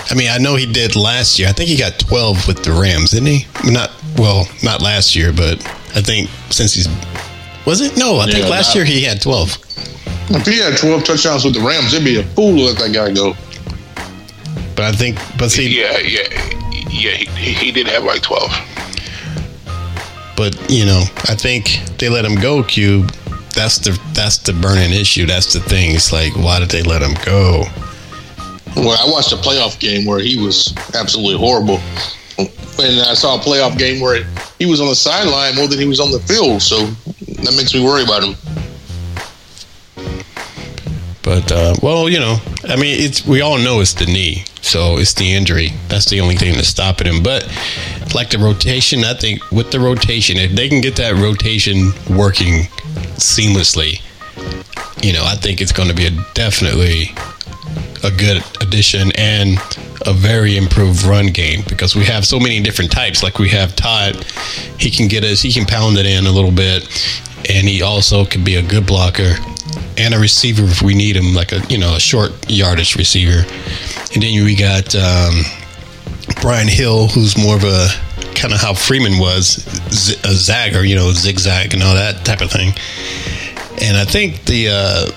I mean, I know he did last year. I think he got 12 with the Rams, didn't he? Not well, not last year, but I think since he's was it? No, I think last not- year he had 12. If he had 12 touchdowns with the Rams, it'd be a fool to let that guy go. But I think, but see, Yeah, yeah, yeah. He, he, he did have like twelve. but you know, I think they let him go. Cube. That's the that's the burning issue. That's the thing. It's like, why did they let him go? Well, I watched a playoff game where he was absolutely horrible. And I saw a playoff game where he was on the sideline more than he was on the field. So that makes me worry about him. But uh, well, you know, I mean, it's we all know it's the knee, so it's the injury. That's the only thing that's stopping him. But like the rotation, I think with the rotation, if they can get that rotation working seamlessly, you know, I think it's going to be a definitely a good addition and a very improved run game because we have so many different types. Like we have Todd, he can get us, he can pound it in a little bit, and he also can be a good blocker and a receiver if we need him, like a you know a short yardage receiver. And then we got um, Brian Hill, who's more of a kind of how Freeman was, a zagger, you know, zigzag and all that type of thing. And I think the uh,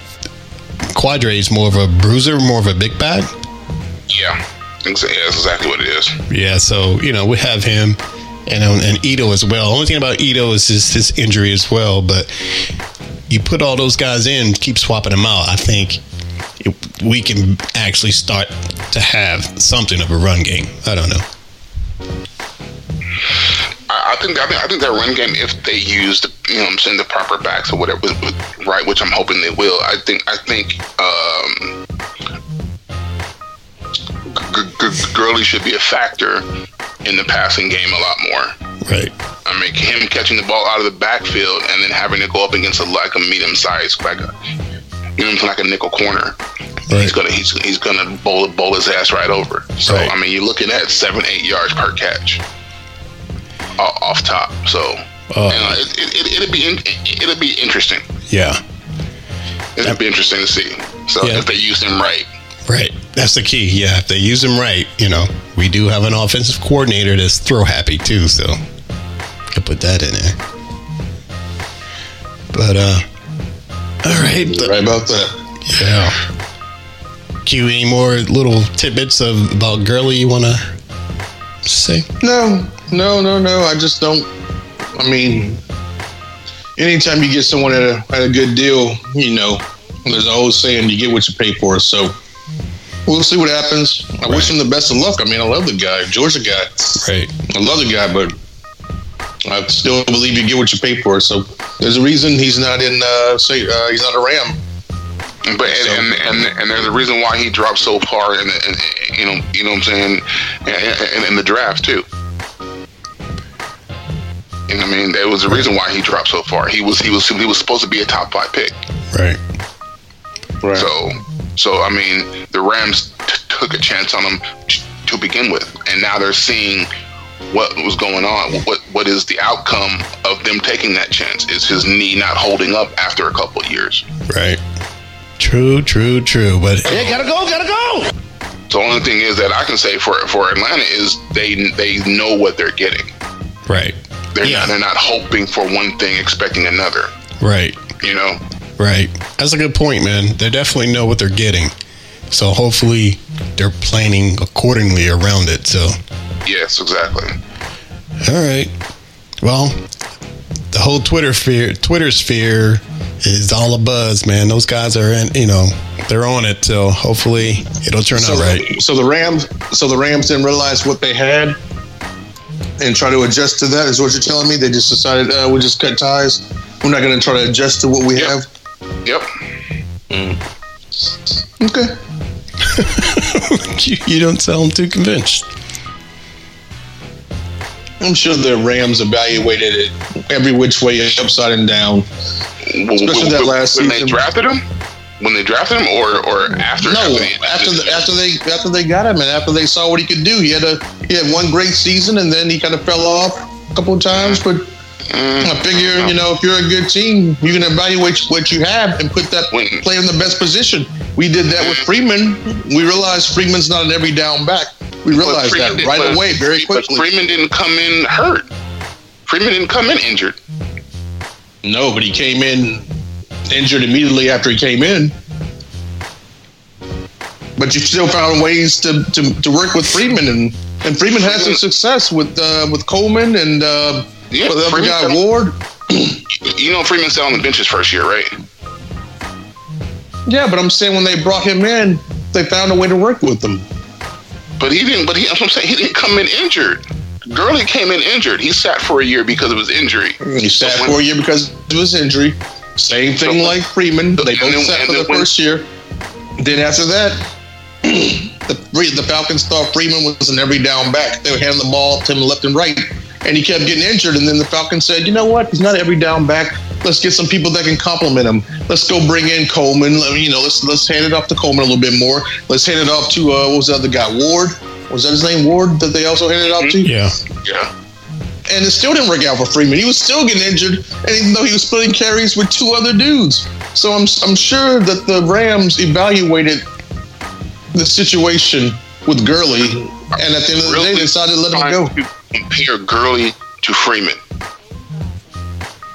Qadree is more of a bruiser, more of a big bag. Yeah, that's exactly what it is. Yeah, so you know we have him and um, and Ito as well. The Only thing about Ito is his, his injury as well. But you put all those guys in, keep swapping them out. I think it, we can actually start to have something of a run game. I don't know. I, I think I think I think that run game, if they use the you know I'm saying the proper backs or whatever, right, which I'm hoping they will. I think I think um, G- G- Gurley should be a factor in the passing game a lot more. Right. I mean, him catching the ball out of the backfield and then having to go up against a like a medium sized like a you know what I'm saying, like a nickel corner. Right. He's gonna he's he's gonna bowl bowl his ass right over. So Right. I mean, you're looking at seven eight yards per catch off top. So Oh. you know, it, it, it, it'd be in, it'd be interesting. Yeah. It'd be interesting to see. So Yeah. if they use him right, Right. That's the key. Yeah. If they use him right, you know, we do have an offensive coordinator that's throw happy too. So could put that in there. But uh, all right. Right about that. Yeah. Q, any more little tidbits of about Gurley you want to say? No, no, no, no. I just don't. I mean, anytime you get someone at a, at a good deal, you know, there's an old saying, you get what you pay for. So we'll see what happens. I wish him the best of luck. I mean, I love the guy, Georgia guy. Right. I love the guy, but I still believe you get what you pay for. So there's a reason he's not in, uh, say, uh, he's not a Ram. but and, and, and and there's a reason why he dropped so far in, the, you know you know what I'm saying in, in, in the draft too. You know what I mean? There was the reason why he dropped so far. He was he was he was supposed to be a top five pick. Right. Right. So, so I mean, the Rams t- took a chance on him t- to begin with, and now they're seeing what was going on. What what is the outcome of them taking that chance? Is his knee not holding up after a couple of years? Right. True, true, true. But Hey, gotta go, gotta go. The only thing is that I can say for for Atlanta is they they know what they're getting. right. They're Yeah. not they're not hoping for one thing, expecting another. Right. You know, Right. That's a good point, man. They definitely know what they're getting. So hopefully they're planning accordingly around it. So, yes, exactly. all right. Well, the whole Twitter sphere, Twitter sphere is all a buzz, man. Those guys are in, you know, they're on it. So hopefully it'll turn So, out right. so the Rams, so the Rams didn't realize what they had and try to adjust to that. Is what you're telling me? They just decided uh, we'll just cut ties. We're not going to try to adjust to what we have. Yep. Okay. you, you don't sound too convinced. I'm sure the Rams evaluated it every which way, upside and down. Especially that last when season. they drafted him, when they drafted him, or or after? No, after the, after they after they got him and after they saw what he could do, he had a he had one great season and then he kind of fell off a couple of times. But mm. I figure you know if you're a good team, you can evaluate what you have and put that player in the best position. We did that with Freeman. We realized Freeman's not an every down back. We realized that did- right but- away, very But quickly. Freeman didn't come in hurt. Freeman didn't come in injured. No, but he came in injured immediately after he came in. But you still found ways to, to, to work with Freeman, and, and Freeman had some success with uh, with Coleman and uh, Yeah, with the other Freeman- guy Ward. You know, Freeman sat on the bench his first year, right? Yeah, but I'm saying when they brought him in, they found a way to work with him. But he didn't. But he, I'm saying. He didn't come in injured. Gurley came in injured. He sat for a year because of his injury. He sat So when- for a year because of his injury. Same thing So- like Freeman. They both then- sat and for then the when- first year. Then after that, the the Falcons thought Freeman was an every down back. They were handing the ball to him left and right, and he kept getting injured. And then the Falcons said, "You know what? He's not every down back. Let's get some people that can complement him. Let's go bring in Coleman. Let- You know, let's let's hand it off to Coleman a little bit more. Let's hand it off to uh, what was the other guy? Ward. Was that his name? Ward that they also handed it off to? Yeah. Yeah. And it still didn't work out for Freeman. He was still getting injured, and even though he was splitting carries with two other dudes, so I'm I'm sure that the Rams evaluated the situation with Gurley, and at the end of the day, Really decided to let him go. Compare Gurley to Freeman.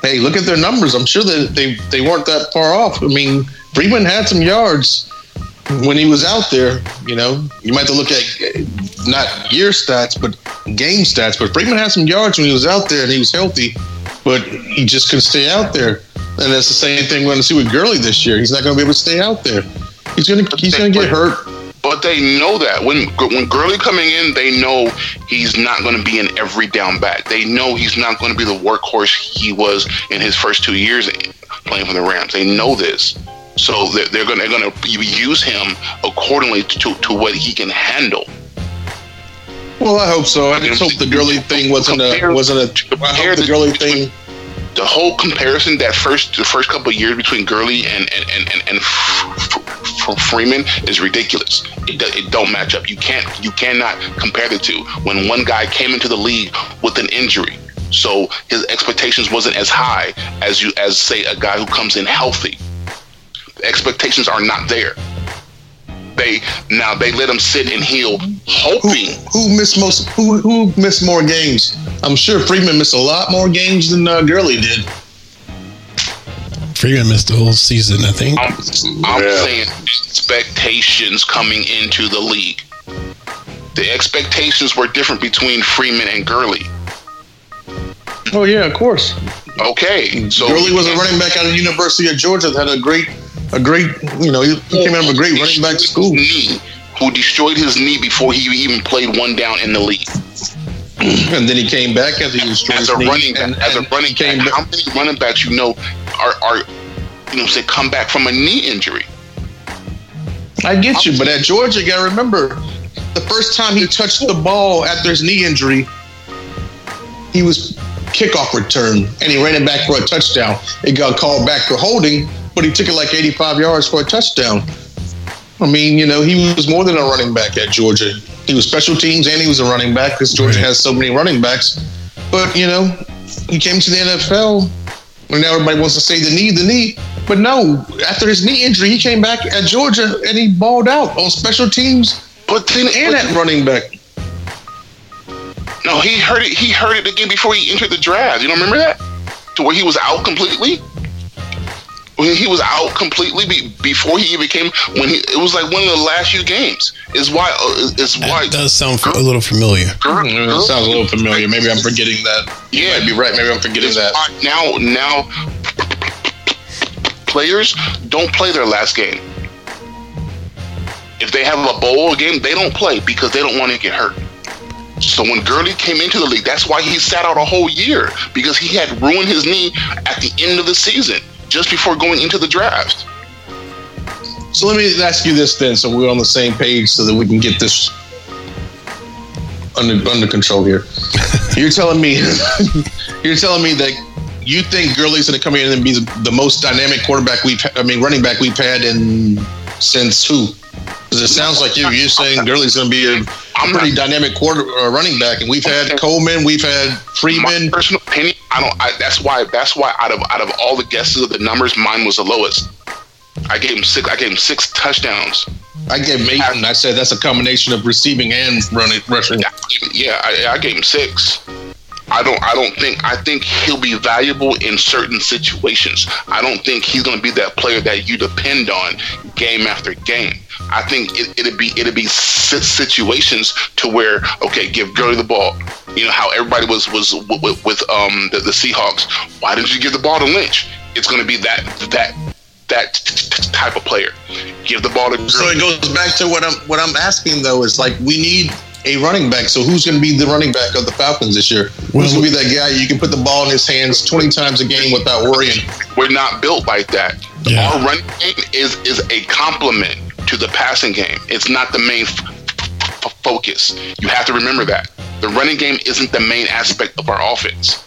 Hey, look at their numbers. I'm sure that they they weren't that far off. I mean, Freeman had some yards when he was out there. You know, you might have to look at not year stats, but game stats. But Freeman had some yards when he was out there and he was healthy, but he just couldn't stay out there. And that's the same thing we're going to see with Gurley this year. He's not going to be able to stay out there. He's going to he's going to get hurt. But they know that when when Gurley coming in, they know he's not going to be an every down back. They know he's not going to be the workhorse he was in his first two years playing for the Rams. They know this, so they're, they're going to use him accordingly to to what he can handle. Well, I hope so. I just hope the Gurley thing wasn't a wasn't a. I hope the Gurley thing. The whole comparison that first the first couple of years between Gurley and and and and, and Freeman is ridiculous. It, it don't match up. You can't you cannot compare the two. When one guy came into the league with an injury, so his expectations wasn't as high as you as say a guy who comes in healthy. The expectations are not there. They now they let him sit and heal, hoping Who missed most? Who who missed more games? I'm sure Freeman missed a lot more games than uh, Gurley did. Freeman missed the whole season, I think. I'm, I'm saying expectations coming into the league. The expectations were different between Freeman and Gurley. Oh yeah, of course. Okay, so Gurley was a running back out of the University of Georgia that had a great, a great, you know, he came out of a great running back school. Knee, who destroyed his knee before he even played one down in the league. And then he came back after he was As a running back, and, as a running came back, back. how many running backs you know are are you know say come back from a knee injury? I get you, but at Georgia, you gotta remember, the first time he touched the ball after his knee injury, he was kickoff return, and he ran it back for a touchdown. It got called back for holding, but he took it like 85 yards for a touchdown. I mean, you know, he was more than a running back at Georgia. He was special teams and he was a running back because Georgia Right. has so many running backs. But, you know, he came to the NFL, and now everybody wants to say the knee, the knee. But no, after his knee injury, he came back at Georgia and he balled out on special teams But then and at running back. no, he heard it. He heard it again before he entered the draft. You don't remember that? To where he was out completely. When he was out completely be, before he even came. When he, it was like one of the last few games. Is why uh, is why That does sound a little familiar. Mm, that sounds a little familiar. Maybe I'm forgetting that. You Yeah. might be right. Maybe I'm forgetting that. now now players don't play their last game. If they have a bowl game, they don't play because they don't want to get hurt. So when Gurley came into the league, that's why he sat out a whole year because he had ruined his knee at the end of the season, just before going into the draft. So let me ask you this then, so we're on the same page, so that we can get this under under control here. you're telling me, you're telling me that you think Gurley's going to come in and be the, the most dynamic quarterback we've, I mean, running back we've had in since who? Because it sounds like you you're saying Gurley's going to be a I'm pretty dynamic quarter uh, running back, and we've had Coleman, we've had My Freeman. personal opinion, I don't. I, that's why. That's why out of out of all the guesses of the numbers, mine was the lowest. I gave him six. I gave him six touchdowns. I gave Mason. I said that's a combination of receiving and running rushing. Yeah, I, I gave him six. I don't. I don't think. I think he'll be valuable in certain situations. I don't think he's going to be that player that you depend on game after game. I think it, it'd be it'd be situations to where okay, give Gurley the ball. You know how everybody was was with, with, um the, the Seahawks. Why didn't you give the ball to Lynch? It's going to be that that that type of player. Give the ball to Gurley. So it goes back to what I'm what I'm asking though is like we need a running back. So who's going to be the running back of the Falcons this year? Who's going to be that guy you can put the ball in his hands 20 times a game without worrying? We're not built like that. Yeah. Our running game is is a complement to the passing game. It's not the main f- f- focus. You have to remember that the running game isn't the main aspect of our offense.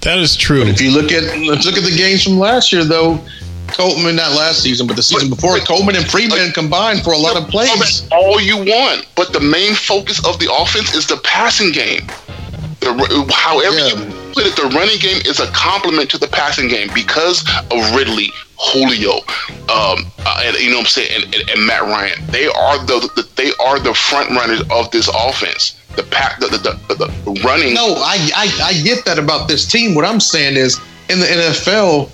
That is true. If you look at let's look at the games from last year though, Coleman not last season, but the season before, Coleman and Freeman combined for a lot of plays. All you want, but the main focus of the offense is the passing game. The, however Yeah. you put it, the running game is a complement to the passing game because of Ridley, Julio, um, uh, and you know what I'm saying, and, and, and Matt Ryan. They are the, the they are the front runners of this offense. The pack, the, the, the, the running. No, I, I I get that about this team. What I'm saying is in the NFL,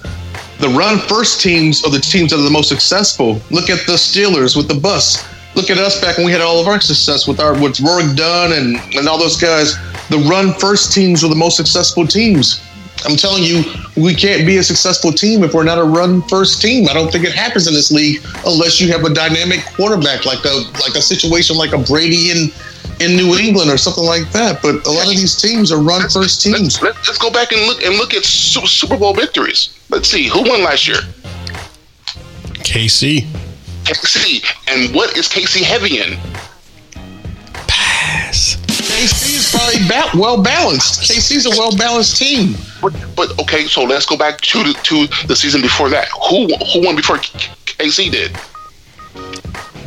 the run first teams are the teams that are the most successful. Look at the Steelers with the bus. Look at us back when we had all of our success with our with Warrick Dunn and, and all those guys. The run first teams were the most successful teams. I'm telling you, we can't be a successful team if we're not a run first team. I don't think it happens in this league unless you have a dynamic quarterback like a like a situation like a Brady in in New England or something like that. But a lot of these teams are run first teams. Let's, let's, let's go back and look and look at Super Bowl victories. Let's see who won last year. KC. KC. And what is KC heavy in? Pass. KC is probably ba- well balanced. KC's a well balanced team. But, but okay, so let's go back to the, to the season before that. Who who won before KC did?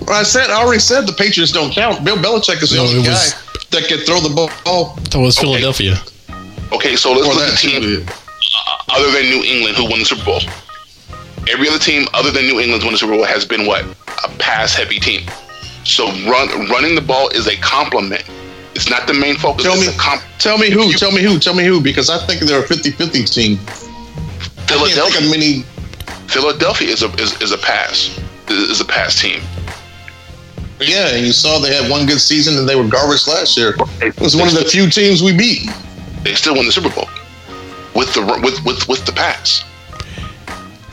Well, I said, I already said the Patriots don't count. Bill Belichick is the No, only it guy was- that can throw the ball. That was Okay. Philadelphia. Okay, so let's Well, look at that the team uh, other than New England who won the Super Bowl. Every other team other than New England's won the Super Bowl has been what a pass heavy team. So run running the ball is a compliment. It's not the main focus. Tell me, a comp- tell me who, tell me who, tell me who, because I think they're a 50-50 team. I can't think Philadelphia. of many. Philadelphia is a is, is a pass is, is a pass team. Yeah, and you saw they had one good season and they were garbage last year. It was one of the few teams we beat. They still won the Super Bowl with the with with with the pass.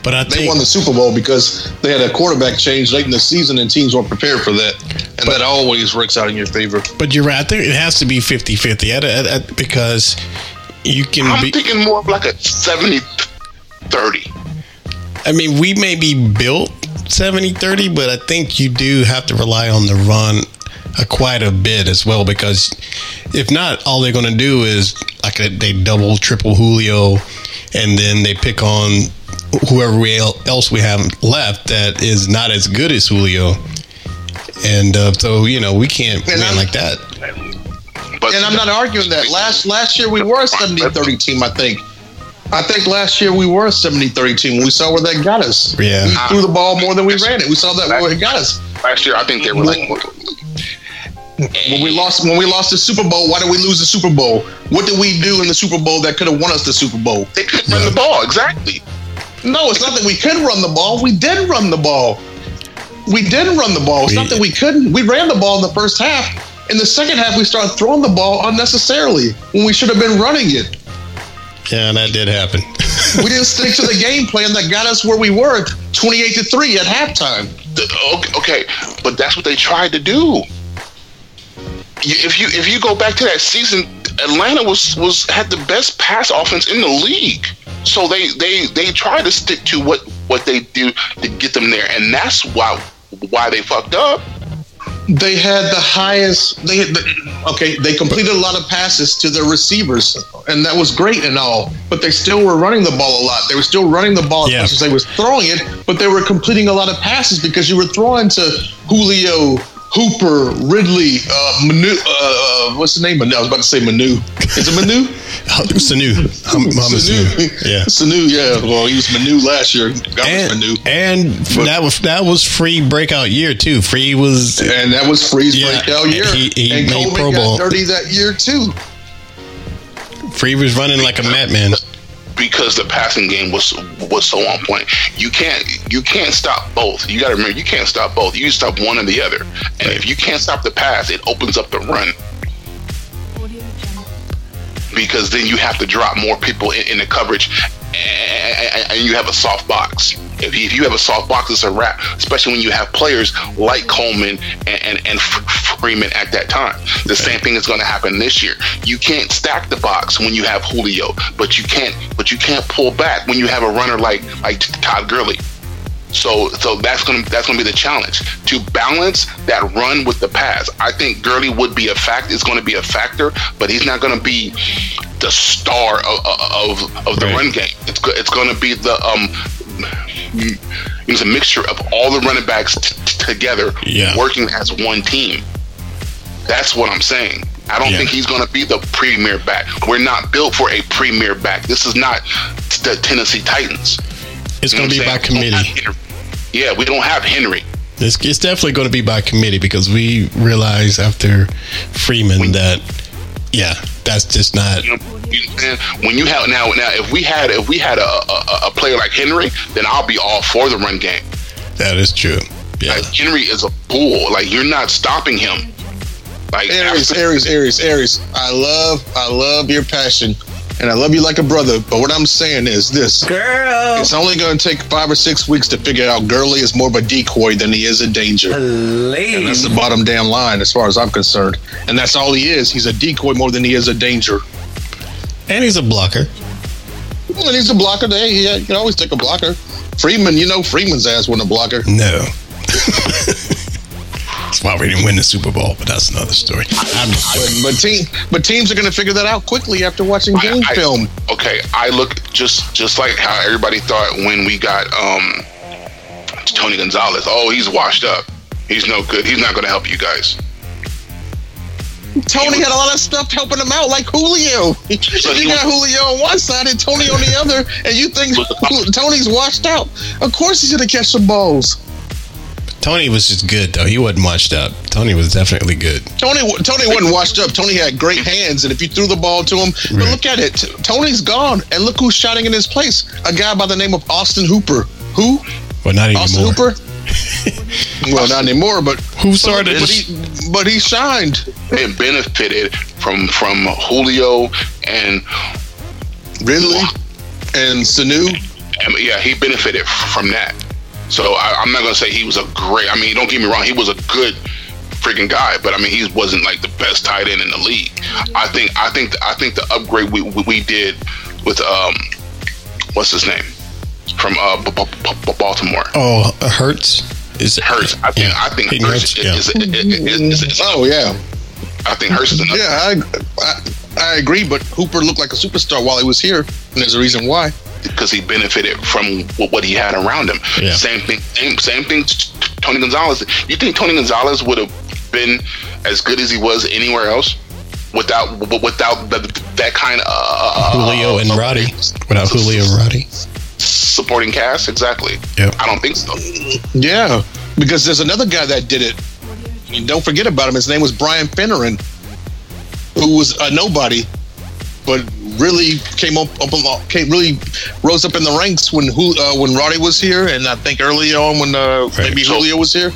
But I They think won the Super Bowl because they had a quarterback change late in the season and teams weren't prepared for that. And that always works out in your favor. But you're right. I think it has to be 50 50 because you can I'm be. thinking more of like a 70 30. I mean, we may be built 70 30, but I think you do have to rely on the run a quite a bit as well because if not, all they're going to do is like they double, triple Julio, and then they pick on whoever we el- else we have left that is not as good as Julio. And uh, so, you know, we can't And win I'm- like that. But And I'm not arguing that. Last last year we were a 70-30 team, I think. I think last year we were a 70-30 team. We saw where that got us. Yeah. We threw the ball more than we ran it. We saw that where it got us. last year I think they were like When we lost when we lost the Super Bowl, why did we lose the Super Bowl? What did we do in the Super Bowl that could have won us the Super Bowl? they couldn't run the ball exactly. No, it's not that we couldn't run the ball. We did run the ball. We did run the ball. It's not that we couldn't. We ran the ball in the first half. In the second half, we started throwing the ball unnecessarily when we should have been running it. Yeah, that did happen. we didn't stick to the game plan that got us where we were, twenty-eight to three at halftime. Okay, but that's what they tried to do. If you if you go back to that season, Atlanta was was had the best pass offense in the league. So they they they try to stick to what what they do to get them there, and that's why why they fucked up. They had the highest. They had the, okay. They completed a lot of passes to their receivers, and that was great and all. But they still were running the ball a lot. They were still running the ball as Yeah. as they was throwing it. But they were completing a lot of passes because you were throwing to Julio, Hooper, Ridley, uh, Manu. Uh, uh, what's the name? I was about to say Manu. Is it Manu? Sanu. I'm, I'm a Sanu. Yeah. Sanu. Yeah. Well, he was Manu last year. That And, was Manu. and that was that was free breakout year too. Free was And that was Free's Yeah, breakout year. he- he and made Coleman Pro Bowl. got dirty that year too. free was running like a madman. Because the passing game was was so on point. You can't you can't stop both. You got to remember you can't stop both. You stop one or the other. And if you can't stop the pass, it opens up the run. Because then you have to drop more people in, in the coverage, and, and you have a soft box. If you, if you have a soft box, it's a wrap. Especially when you have players like Coleman and, and, and Freeman at that time. The same thing is going to happen this year. You can't stack the box when you have Julio, but you can't but you can't pull back when you have a runner like like Todd Gurley. So so that's gonna that's gonna be the challenge to balance that run with the pass. I think Gurley would be a fact going to be a factor, but he's not going to be the star of of, of the Right. run game. It's it's going to be the um. It's a mixture of all the running backs t- together, Yeah. working as one team. That's what I'm saying. I don't Yeah. think he's going to be the premier back. We're not built for a premier back. This is not the Tennessee Titans. It's going to be by I'm saying? We don't have committee. Yeah, we don't have Henry. It's, it's definitely going to be by committee because we realized after Freeman that yeah, that's just not You know, you know what I'm saying? when you have now now if we had if we had a, a, a player like Henry, then I'll be all for the run game. that is true. Yeah. Like Henry is a bull. Like you're not stopping him. Like Aries, after- Aries, Aries, Aries. I love, I love your passion, and I love you like a brother. But what I'm saying is this: Girl. it's only going to take five or six weeks to figure out Gurley is more of a decoy than he is a danger. And that's the bottom damn line, as far as I'm concerned. And that's all he is. He's a decoy more than he is a danger. And he's a blocker. And he's a blocker. Hey, he uh, you can always take a blocker. Freeman, you know Freeman's ass wasn't a blocker. No. That's why we didn't win the Super Bowl, but that's another story. I'm, But, but team, but teams are going to figure that out quickly after watching I- game I- film. Okay, I look just just like how everybody thought when we got um Tony Gonzalez. Oh, he's washed up. He's no good. He's not going to help you guys. Tony had a lot of stuff helping him out, like Julio. So you got Julio on one side and Tony on the other, and you think Tony's washed out. Of course he's going to catch some balls. Tony was just good though. He wasn't washed up. Tony was definitely good. Tony Tony wasn't washed up. Tony had great hands, and if you threw the ball to him, but Right. look at it. Tony's gone, and look who's shouting in his place. A guy by the name of Austin Hooper. Who? But not Austin anymore. Hooper? well, not anymore, but Who started? but he, but he shined. It benefited from from Julio and Ridley and Sanu. I mean, yeah, he benefited from that. So I, I'm not gonna say he was a great. I mean, don't get me wrong, he was a good freaking guy, but I mean, he wasn't like the best tight end in the league. I think I think I think the upgrade we we, we did with um, what's his name from uh B- B- B- Baltimore. Oh, Hurst is Hurst. I think I think Hayden Hurst Hurst, yeah. is, is, is, is, is, Oh yeah, I think Hurst is enough. yeah. I, I I agree, but Hooper looked like a superstar while he was here, and there's a reason why. Because he benefited from what what he had around him. Yeah. Same thing. Same, same thing. t- t- Tony Gonzalez. You think Tony Gonzalez would have been as good as he was anywhere else without without the, that kind of uh, Julio and Roddy. Without Julio and Roddy. supporting cast? Exactly. Yeah, I don't think so. Yeah, because there's another guy that did it. And don't forget about him. His name was Brian Finneran, who was a nobody, but really came up, up came really rose up in the ranks when who uh, when Roddy was here, and I think early on when uh, maybe So- Julio was here.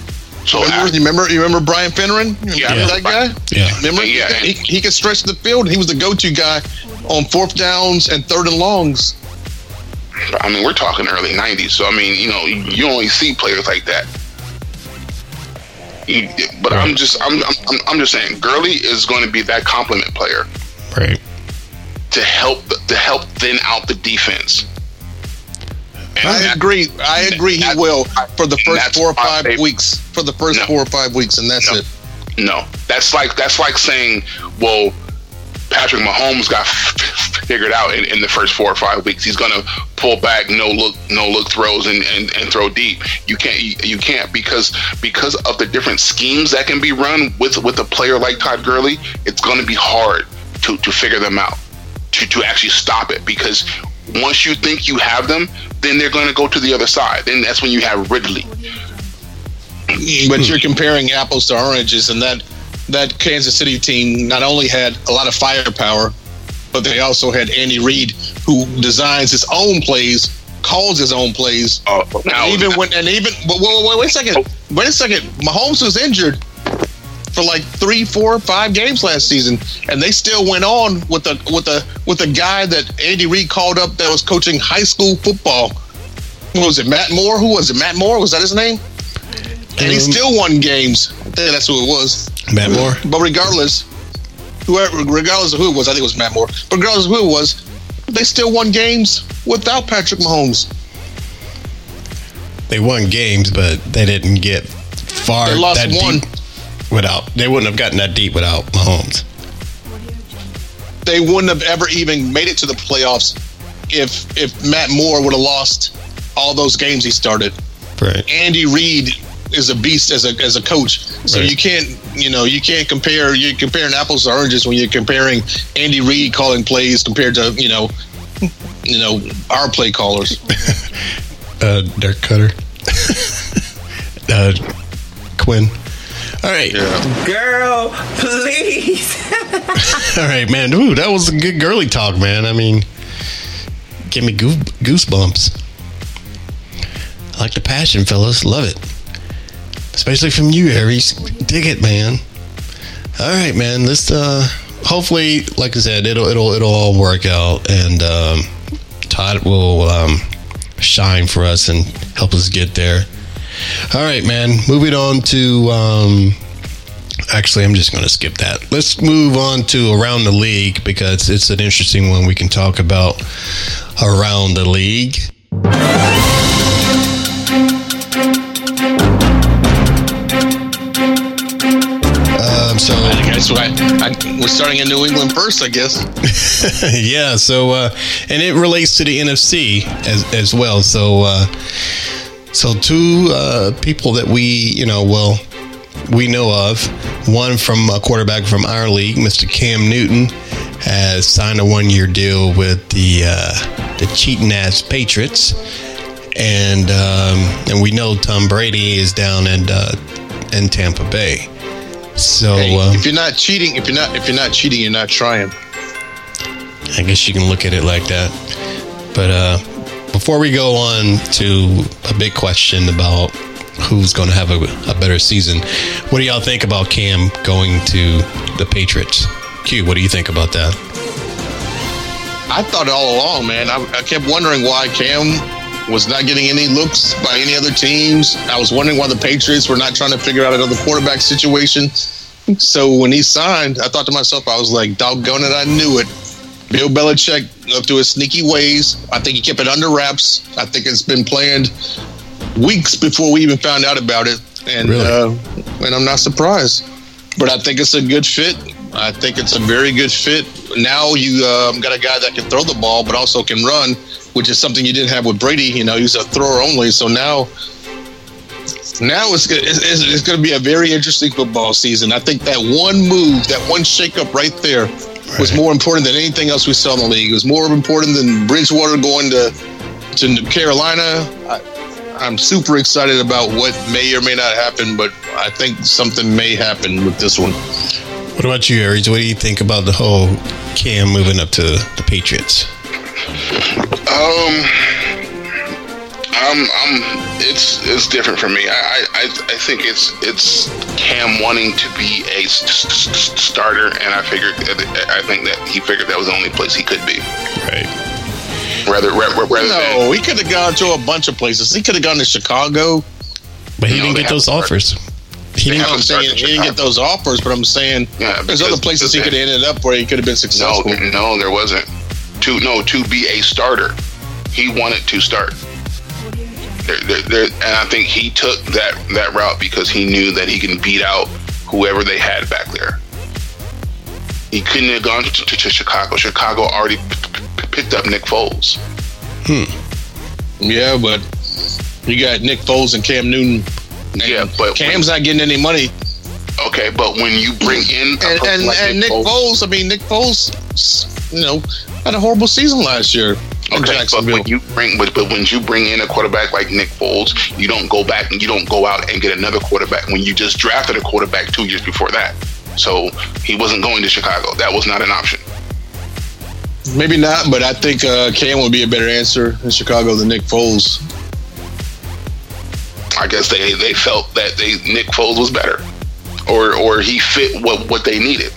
So remember, you remember, you remember Brian Finneran? Yeah. that guy? Yeah. Remember? Yeah, he, he could stretch the field. He was the go-to guy on fourth downs and third and longs. I mean, we're talking early '90s, so I mean, you know, you only see players like that. You, but I'm just, I'm, I'm, I'm just saying, Gurley is going to be that complement player Right. To help, to help thin out the defense. And I that- agree. I agree. He will for the first four or five weeks. For the first No. four or five weeks, and that's No. it. No, that's like that's like saying, well, Patrick Mahomes got f- figured out in, in the first four or five weeks. He's gonna pull back, no look, no look throws, and, and, and throw deep. You can't, you, you can't because because of the different schemes that can be run with with a player like Todd Gurley. It's gonna be hard to to figure them out, to to actually stop it because once you think you have them, then they're gonna go to the other side. Then that's when you have Ridley. But you're comparing apples to oranges, and that that Kansas City team not only had a lot of firepower, but they also had Andy Reid, who designs his own plays, calls his own plays. Oh, now and even when and even but wait, wait, wait a second, oh. wait a second. Mahomes was injured for like three, four, five games last season, and they still went on with a with a with a guy that Andy Reid called up that was coaching high school football. What was it Matt Moore? Who was it? Matt Moore was that his name? And he Um, still won games. I think that's who it was. Matt Moore. But regardless, whoever, regardless of who it was, I think it was Matt Moore. But regardless of who it was, they still won games without Patrick Mahomes. They won games, but they didn't get far. They lost that one. deep without. They wouldn't have gotten that deep without Mahomes. They wouldn't have ever even made it to the playoffs if if Matt Moore would have lost all those games he started. Right. Andy Reid is a beast as a as a coach. So Right. you can't you know you can't compare you're comparing apples to oranges when you're comparing Andy Reid calling plays compared to you know you know our play callers. Uh, Dirk Koetter. uh, Quinn. All right. Girl, please. All right, man. Ooh, that was a good girly talk, man. I mean, give me goo- goosebumps. I like the passion, fellas. Love it. Especially from you, Aries. Dig it, man. All right, man. Let's uh hopefully, like I said, it'll it'll it'll all work out and um Todd will um shine for us and help us get there. All right, man. Moving on to um Actually, I'm just going to skip that. Let's move on to around the league because it's an interesting one we can talk about around the league. Um, so I guess I, I, we're starting in New England first, I guess. yeah, so uh, and it relates to the NFC as as well. So uh, so two uh, people that we you know well we know of. One from a quarterback from our league, Mr. Cam Newton, has signed a one year deal with the uh, the cheating ass Patriots, and um, and we know Tom Brady is down in uh, in Tampa Bay. So Hey, um, if you're not cheating, if you're not if you're not cheating, you're not trying. I guess you can look at it like that. But uh, before we go on to a big question about who's going to have a, a better season, what do y'all think about Cam going to the Patriots? Q, what do you think about that? I thought all along, man. I, I kept wondering why Cam was not getting any looks by any other teams. I was wondering why the Patriots were not trying to figure out another quarterback situation. So when he signed, I thought to myself, I was like, doggone it, I knew it. Bill Belichick, up to his sneaky ways. I think he kept it under wraps. I think it's been planned weeks before we even found out about it. And Really? uh, and I'm not surprised. But I think it's a good fit. I think it's a very good fit. Now you um, got a guy that can throw the ball, but also can run, which is something you didn't have with Brady. You know, he's a thrower only. So now, now it's it's, it's, it's going to be a very interesting football season. I think that one move, that one shakeup right there, was more important than anything else we saw in the league. It was more important than Bridgewater going to to Carolina. I, I'm super excited about what may or may not happen, but I think something may happen with this one. What about you, Aries? What do you think about the whole Cam moving up to the Patriots? Um, I'm, I'm. It's it's different for me. I, I I think it's it's Cam wanting to be a s- s- s- starter, and I figured I think that he figured that was the only place he could be. Right. Rather rather, rather than No, he could have gone to a bunch of places. He could have gone to Chicago. But he No, didn't get those offers. He didn't. I'm saying he didn't get those offers, but I'm saying Yeah, there's other places he could have ended up where he could have been no successful. no there wasn't to no to be a starter. He wanted to start. There, there, and I think he took that that route because he knew that he can beat out whoever they had back there. He couldn't have gone to, to, to Chicago. Chicago already p- p- picked up Nick Foles. Hmm. Yeah, but you got Nick Foles and Cam Newton. And Yeah, but Cam's not getting any money. Okay, but when you bring in And and, like and Nick Foles, I mean Nick Foles, you know, had a horrible season last year Okay, but when you bring, but, but when you bring in a quarterback like Nick Foles, you don't go back and you don't go out and get another quarterback when you just drafted a quarterback two years before that. So he wasn't going to Chicago. That was not an option. Maybe not, but I think uh, Cam would be a better answer in Chicago than Nick Foles. I guess they they felt that they Nick Foles was better, or or he fit what what they needed.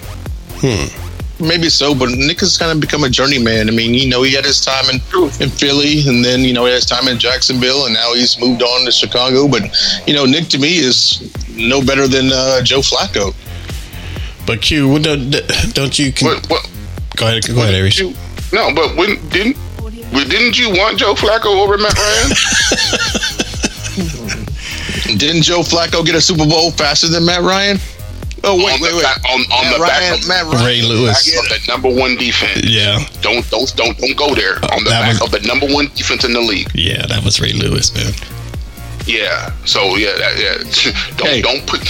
Maybe so, but Nick has kind of become a journeyman. I mean, you know, he had his time in, in Philly, and then you know he had his time in Jacksonville, and now he's moved on to Chicago. But you know, Nick to me is no better than uh, Joe Flacco. But Q, what don't, don't you? Can, What, what, go ahead. Go ahead, Aries. you, no, but when didn't didn't you want Joe Flacco over Matt Ryan? Didn't Joe Flacco get a Super Bowl faster than Matt Ryan? Oh wait, on wait, the wait. on, on Matt the Ryan, back of, Matt Ryan. Ray Lewis. back of the number one defense. Yeah. Don't don't don't don't go there. Uh, on the That back was- of the number one defense in the league. Yeah, that was Ray Lewis, man. Yeah. So yeah, that, yeah. Don't Hey. don't put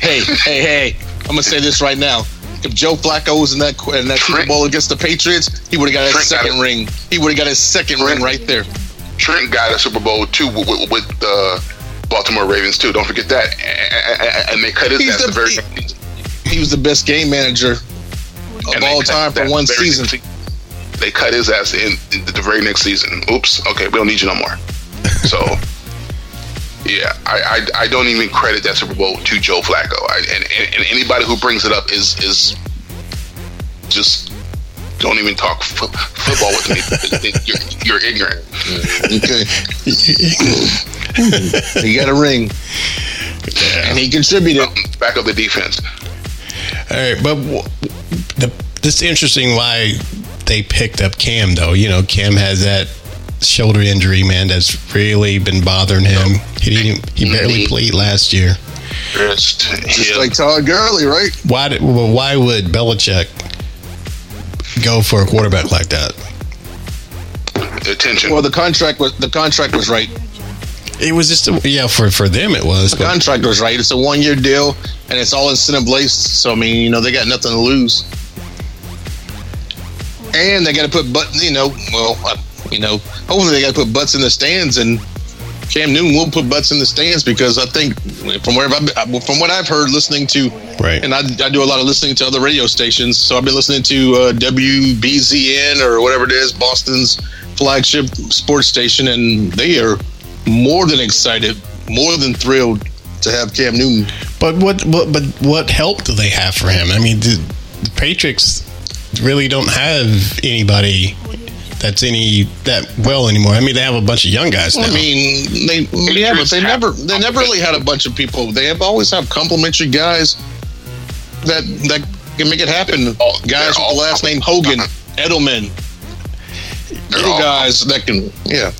Hey, hey, hey! I'm gonna say this right now. If Joe Flacco was in that in that Super Bowl against the Patriots, he would have got his Trent second it. ring. He would have got his second Trent- ring right there. Trent got a Super Bowl too with, with, with the Baltimore Ravens too. Don't forget that. And, they cut his He's ass the- the very he- He was the best game manager of all time for one season. They cut his ass in, in the very next season. Oops. Okay, we don't need you no more. So. Yeah, I, I, I don't even credit that Super Bowl to Joe Flacco. I, and, and, and anybody who brings it up is is just don't even talk f- football with me. you're, you're ignorant. Okay, Mm-hmm. he got a ring, and he contributed. Back of the defense. All right, but w- the, this is interesting why they picked up Cam though. You know, Cam has that shoulder injury, man, that's really been bothering him. He didn't. He barely played last year. Just, Just him. like Todd Gurley, right? Why? Did, well, why would Belichick go for a quarterback like that? attention. Well, the contract was the contract was right. It was just a, yeah for for them it was. The But, contract was right. It's a one year deal, and it's all incentive based. So I mean, you know, they got nothing to lose. And they got to put butt, you know, well, uh, you know, hopefully they got to put butts in the stands, and Cam Newton will put butts in the stands because I think from where I've, from what I've heard, listening to, Right. and I, I do a lot of listening to other radio stations, so I've been listening to uh, WBZN or whatever it is, Boston's flagship sports station, and they are more than excited, more than thrilled to have Cam Newton. but what what but what help do they have for him? I mean, the, the Patriots really don't have anybody that's any that well anymore. I mean, they have a bunch of young guys now. I mean, they yeah, but they never they never really had a bunch of people. They have always have complimentary guys that that can make it happen. all- Guys they're with the last name Hogan, Edelman, They're little guys that can yeah.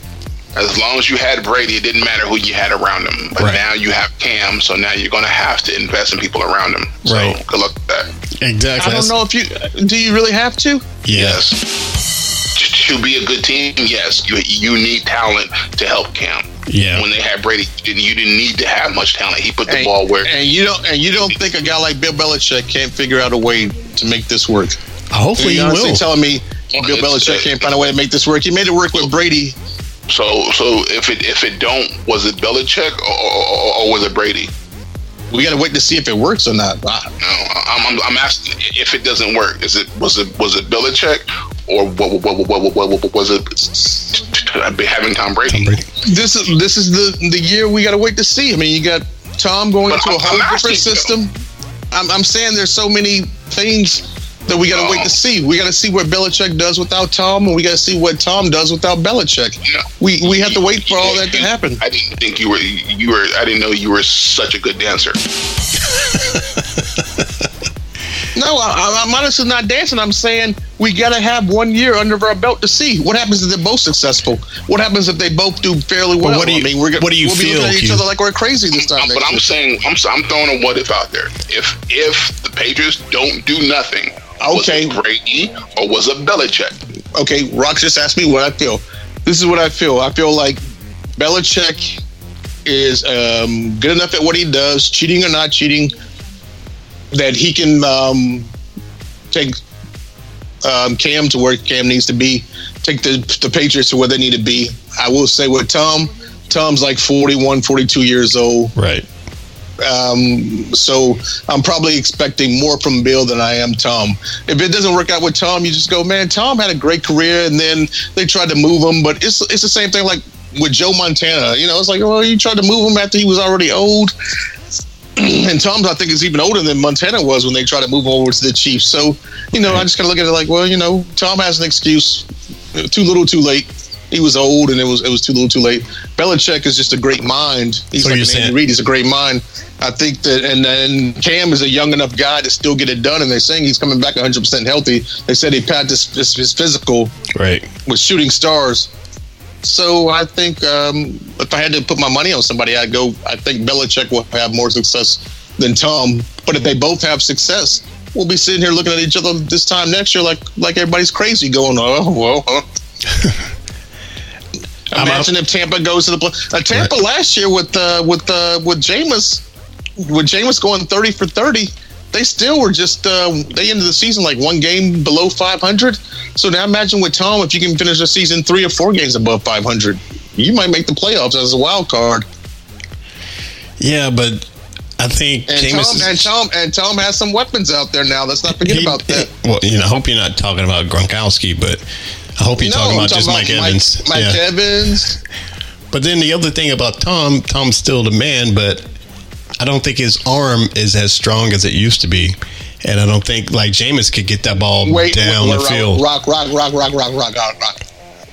As long as you had Brady, it didn't matter who you had around him. But Right. now you have Cam, so now you're going to have to invest in people around him. So Right. good luck with that. exactly. I don't know if you do. You really have to. Yeah. Yes. To be a good team, yes, you you need talent to help Cam. Yeah. When they had Brady, you didn't, you didn't need to have much talent. He put the And, ball where and you don't and you don't think a guy like Bill Belichick can't figure out a way to make this work? Hopefully, you he honestly will. telling me Bill Belichick uh, can't find a way to make this work? He made it work with Brady. So so if it if it don't was it Belichick or, or, or, was it Brady? we got to wait to see if it works or not. I, No, I'm, I'm, I'm asking if it doesn't work. Is it was it was it Belichick or what, what, what, was it having Tom Brady? Tom Brady. this is this is the the year we got to wait to see. I mean, you got Tom going But into a I'm- whole I'm different system. I'm, I'm saying there's so many things that we got to wait Oh. to see. We got to see what Belichick does without Tom, and we got to see what Tom does without Belichick. No. We we have to wait for all that to happen. I didn't think you were you were. I didn't know you were such a good dancer. No, I, I'm honestly not dancing. I'm saying we got to have one year under our belt to see what happens if they're both successful. What happens if they both do fairly well? what do you- I mean, we're, what do you we'll be looking at each Q? other like we're crazy this time. but next I'm year. saying I'm I'm throwing a what if out there. If if the Patriots don't do nothing, was Okay. it Brady or was it Belichick? okay, Rock just asked me what I feel. This is what I feel. I feel like Belichick is um, good enough at what he does, cheating or not cheating, that he can um, take um, Cam to where Cam needs to be, take the, the Patriots to where they need to be. I will say with Tom, Tom's like 41, 42 years old. Right. Um, so I'm probably expecting more from Bill than I am Tom. If it doesn't work out with Tom, you just go, man. Tom had a great career, and then they tried to move him, but it's it's the same thing like with Joe Montana. You know, it's like, well, you tried to move him after he was already old. and Tom, I think, is even older than Montana was when they tried to move over to the Chiefs. So, you know, I just kind of look at it like, well, you know, Tom has an excuse. Too little, too late. He was old, and it was it was too little, too late. Belichick is just a great mind. He's So like an saying- Andy Reid. He's a great mind. I think that, and then Cam is a young enough guy to still get it done. And they're saying he's coming back 100 percent healthy. They said he passed his, his, his physical Right. with shooting stars. So I think um, if I had to put my money on somebody, I'd go. I think Belichick will have more success than Tom. But if they both have success, we'll be sitting here looking at each other this time next year like like everybody's crazy, going, "Oh well." Huh? Imagine if Tampa goes to the play. Uh, Tampa last year with uh, with uh, with Jameis, with Jameis going thirty for thirty, they still were just uh, they ended the season like one game below five hundred. So now imagine with Tom, if you can finish the season three or four games above five hundred, you might make the playoffs as a wild card. Yeah, but I think And Jameis Tom is- and Tom and Tom has some weapons out there now. Let's not forget he- about that. Well, you know, I hope you're not talking about Gronkowski, but I hope you're No, talking about just Mike, Evans. Mike yeah. Evans. But then the other thing about Tom, Tom's still the man, but I don't think his arm is as strong as it used to be. And I don't think like Jameis could get that ball Wait, down wait, the rock, field. Rock, rock, rock, rock, rock, rock, rock, rock.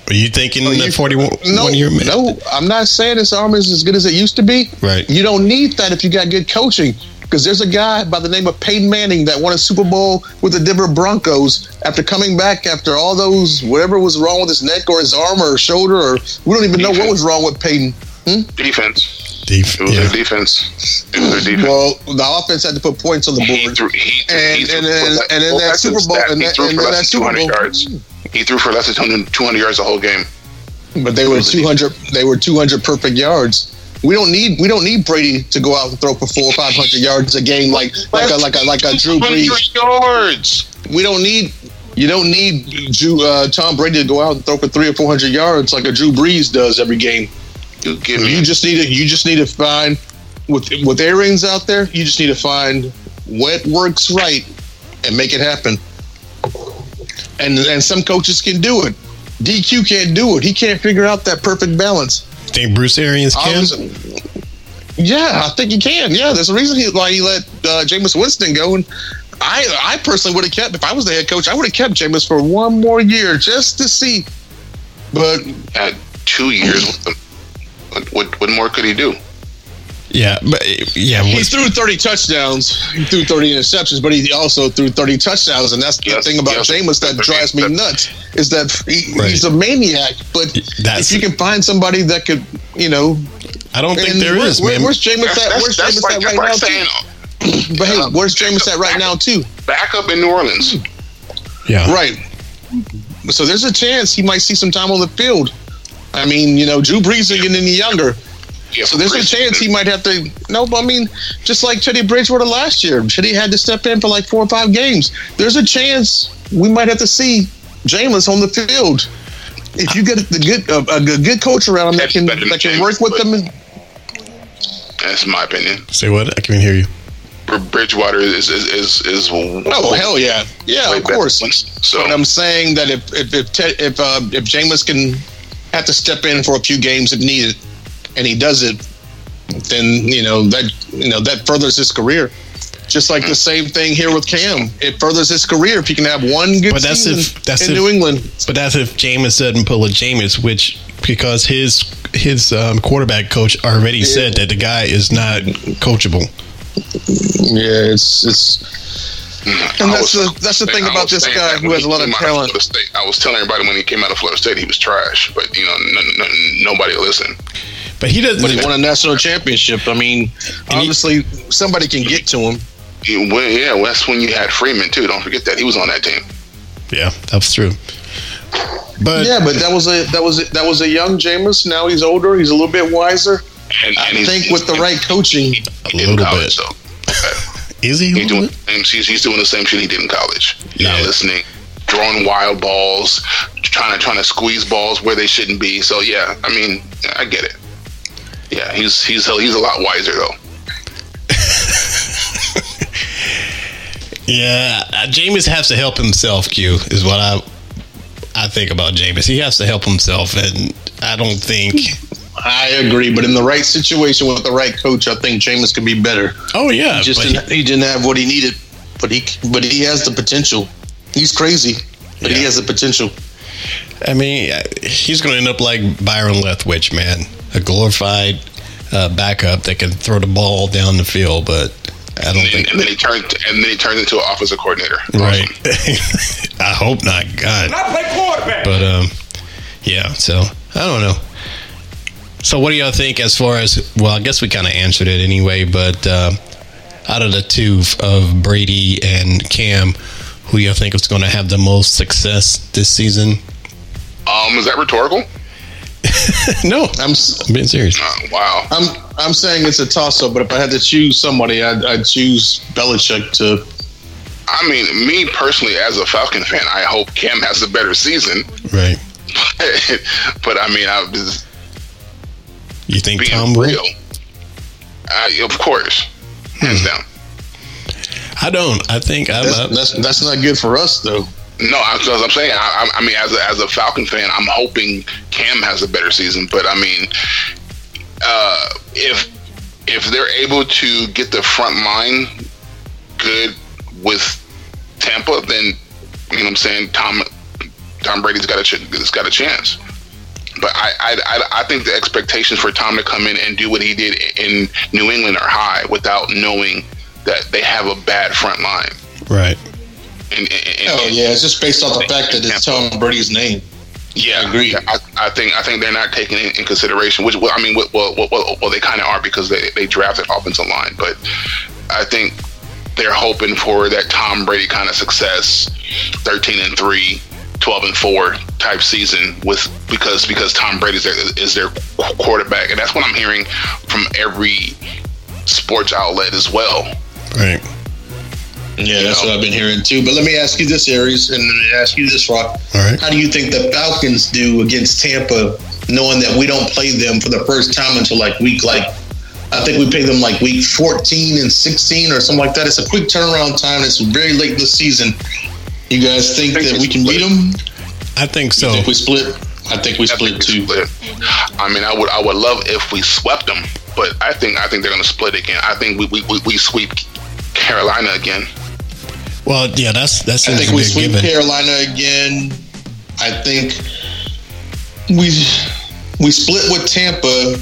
Are you thinking that you- 41 no, one year man? No, I'm not saying his arm is as good as it used to be. Right. You don't need that if you got good coaching. Because there's a guy by the name of Peyton Manning that won a Super Bowl with the Denver Broncos after coming back after all those whatever was wrong with his neck or his arm or shoulder or we don't even know what was wrong with Peyton. Hmm? Defense. Def- It was yeah. their defense. It was their defense. Well, the offense had to put points on the he board. threw, he, And- he threw and for then- less- and then go that back to the Super Bowl- stat. and he that- threw and for then less that than Super 200 Bowl- yards. He threw for less than 200, 200 yards the whole game. but they were 200 they were 200 perfect yards we don't need we don't need Brady to go out and throw for four or five hundred yards a game like like a like a like a Drew 200 Brees. yards. We don't need you don't need Drew, uh, Tom Brady to go out and throw for three or four hundred yards like a Drew Brees does every game. You give me You just need to you just need to find with with Arians out there. You just need to find what works right and make it happen. And and some coaches can do it. DQ can't do it. He can't figure out that perfect balance. Think Bruce Arians I can? was- yeah, I think he can. Yeah, there's a reason he, why he let uh, Jameis Winston go. And I, I personally would have kept if I was the head coach. I would have kept Jameis for one more year just to see. But at two years. What, what, what more could he do? Yeah, but yeah, he threw 30 touchdowns. He threw 30 interceptions, but he also threw 30 touchdowns. And that's the Yes, thing about yes. Jameis that drives me nuts is that he, Right. he's a maniac. But That's- if you can find somebody that could, you know, I don't think and there where- is, where- man. Where's Jameis at? Where's Jameis like, at right like now? saying too? But hey, uh, where's Jameis at right now too? back up in New Orleans. yeah, Right. So there's a chance he might see some time on the field. I mean, you know, Drew Brees is getting any younger. Yeah, So there's a chance he might have to. No, but I mean, just like Teddy Bridgewater last year, Teddy had to step in for like four or five games. There's a chance we might have to see Jameis on the field. If you get the good a, a good- good coach around him that can better than that can Jameis, work with them. That's my opinion. Say what? I can't hear you. Bridgewater is is is, is Oh hell yeah, yeah, of course. than- So But I'm saying that if if if Ted, if, uh, if Jameis can have to step in for a few games if needed, and he does it, then you know that you know that furthers his career. Just like the same thing here with Cam, it furthers his career if he can have one good But that's season if that's in if, New England. But that's if Jameis doesn't pull a Jameis, which because his his um, quarterback coach already said that the guy is not coachable. Yeah, it's it's. I And that's was- the that's the thing about this guy who has a lot of came out talent. Florida State, I was telling everybody when he came out of Florida State, he was trash. But you know, n- n- nobody listened. But he doesn't. But he won a national championship. I mean, obviously somebody can get to him. Well, yeah, well, that's when you had Freeman too. Don't forget that he was on that team. Yeah, that's true. But yeah, but that was a that was a, that was a young Jameis. Now he's older. He's a little bit wiser. And, I and he's- think with the right coaching, a little college, bit. So Is he? he's doing bit? and he's, he's doing the same shit he did in college. Yeah. Not Yeah. listening, throwing wild balls, trying to trying to squeeze balls where they shouldn't be. So yeah, I mean, I get it. Yeah, he's he's he's a lot wiser though. Yeah, uh, Jameis has to help himself. Q is what I I think about Jameis. He has to help himself, and I don't think. I agree. But in the right situation with the right coach, I think Jameis could be better. Oh yeah, He just didn't, he didn't have what he needed, but he but he has the potential. He's crazy, but he has the potential. I mean, uh, he's going to end up like Byron Leftwich, man, a glorified uh, backup that can throw the ball down the field, but I don't And, think. and then he turned and then he turns into an offensive coordinator. Right. I hope not. God. I play quarterback. But um, yeah. So I don't know. So what do y'all think as far as? Well, I guess we kind of answered it anyway. But uh, out of the two of Brady and Cam, who y'all think is going to have the most success this season? Um, is that rhetorical? no, I'm I'm being serious. Uh, wow. I'm I'm saying it's a toss up, but if I had to choose somebody, I'd, I'd choose Belichick to. I mean, me personally, as a Falcon fan, I hope Cam has a better season. Right. but I mean, I was You think being Tom will? real. I, of course, hands down. I don't. I think I'm. That's, uh, that's that's not good for us though. No, I'm saying, I, I mean, as a, as a Falcon fan, I'm hoping Cam has a better season. But I mean, uh, if if they're able to get the front line good with Tampa, then you know what I'm saying Tom Tom Brady's got a ch- got a chance. But I I I think the expectations for Tom to come in and do what he did in New England are high without knowing that they have a bad front line. right. And, and, and- Oh yeah, it's just based off the fact that it's Tom Brady's name. Yeah, I agree. I, I think I think they're not taking it in consideration. Which well, I mean, well, well, well, well they kind of are because they they drafted offensive line, but I think they're hoping for that Tom Brady kind of success, thirteen and three. 12 and 4 type season with because because Tom Brady is their, is their quarterback and that's what I'm hearing from every sports outlet as well. Right. Yeah, that's what I've been hearing too. But let me ask you this, Aries, and let me ask you this, Rock. All right. How do you think the Falcons do against Tampa, knowing that we don't play them for the first time until like week like I think we play them like week 14 and 16 or something like that. It's a quick turnaround time. It's very late in the season. You guys think think that we we can split. beat them? I think so. You think we split? I think we I split think we too. split. I mean, I would I would love if we swept them, but I think I think they're going to split again. I think we we, we, we sweep Carolina again. Well, yeah, that's that I think we be a sweep given. Carolina again. I think we we split with Tampa,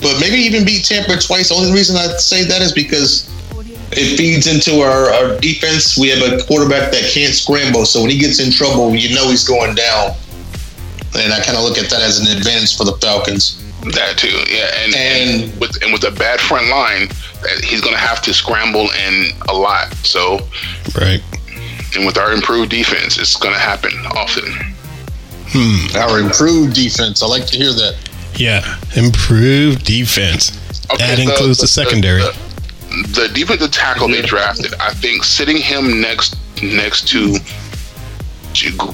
but maybe even beat Tampa twice. The only reason I say that is because it feeds into our, our defense. We have a quarterback that can't scramble, so when he gets in trouble, you know he's going down. And I kind of look at that as an advantage for the Falcons. That too, yeah, and And- and, with and with a bad front line, that he's going to have to scramble and a lot. So, Right. and with our improved defense, it's going to happen often. Hmm. Our improved defense. I like to hear that. Yeah. Improved defense. that the- includes the, secondary. The, the defensive tackle they drafted, I think, sitting him next next to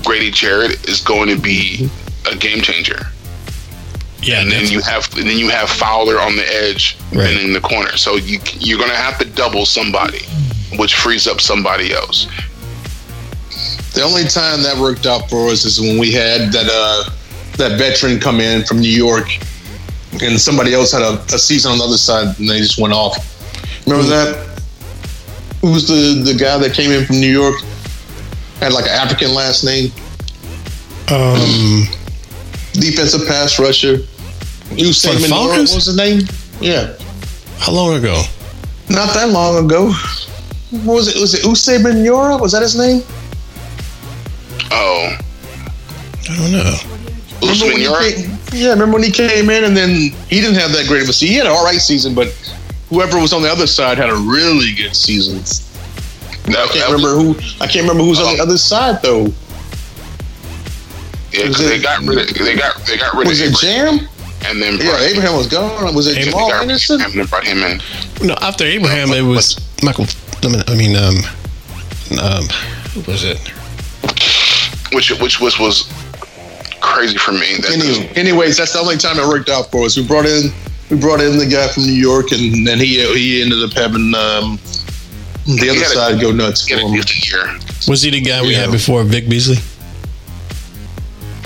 Grady Jarrett is going to be a game changer. Yeah, and then you have and then you have Fowler on the edge Right. and in the corner. So you you're gonna have to double somebody, which frees up somebody else. The only time that worked out for us is when we had that uh, that veteran come in from New York, and somebody else had a, a season on the other side, and they just went off. Remember that? Who was the the guy that came in from New York? Had like an African last name. Um, Defensive pass rusher. Usain For the Minora, what was his name? Yeah, how long ago? not that long ago. What was it? Was it Osi Umenyiora? Was that his name? Oh, I don't know. Remember when Usman he Yara? came- yeah, remember when he came in and then he didn't have that great of a season. He had an all right season, but whoever was on the other side had a really good season. That- I can't was- remember who. I can't remember who's on the Oh. other side though. Yeah, because they got rid of they got they got rid Was of it Abraham, Jam? And then Yeah, Abraham was gone. Was it Abraham Jamaal they got Anderson? and then brought him in. No, after Abraham, it was Michael. I mean, I mean, um, um, who was it? which which was was crazy for me. That Any, anyways, that's the only time it worked out for us. We brought in we brought in the guy from New York, and then he he ended up having um, the other had a- side go nuts he for had a him. year. Was he the guy we Yeah. had before, Vic Beasley?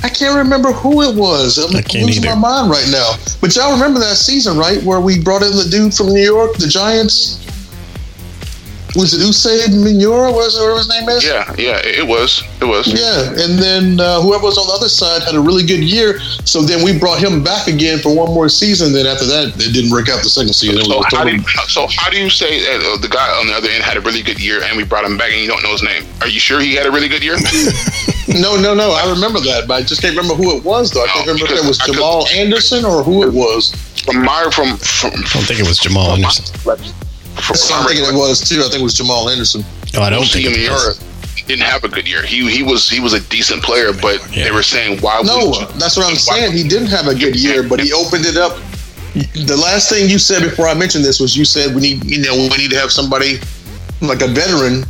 I can't remember who it was. I'm I can't losing either. my mind right now. But y'all remember that season, right? Where we brought in the dude from New York, the Giants. Was it Osi Umenyiora? Was whatever his name is? Yeah, yeah, it was. It was. Yeah, and then uh, whoever was on the other side had a really good year. So then we brought him back again for one more season. Then after that, it didn't work out the second season. So how, do you, so how do you say that uh, the guy on the other end had a really good year and we brought him back and you don't know his name? Are you sure he had a really good year? no, no, no. I remember that, but I just can't remember who it was. Though I can't No, remember if it was I could- Jamaal Anderson or who it was. from my from from, I don't think it was Jamaal Anderson. from That's what I'm thinking it was too. I think it was Jamaal Anderson. Oh, I don't think it Miura was. didn't have a good year. He he was he was a decent player, but Yeah. they were saying why No, you, that's what I'm saying. He didn't have a good year, but he opened it up. The last thing you said before I mentioned this was you said we need, you know, we need to have somebody like a veteran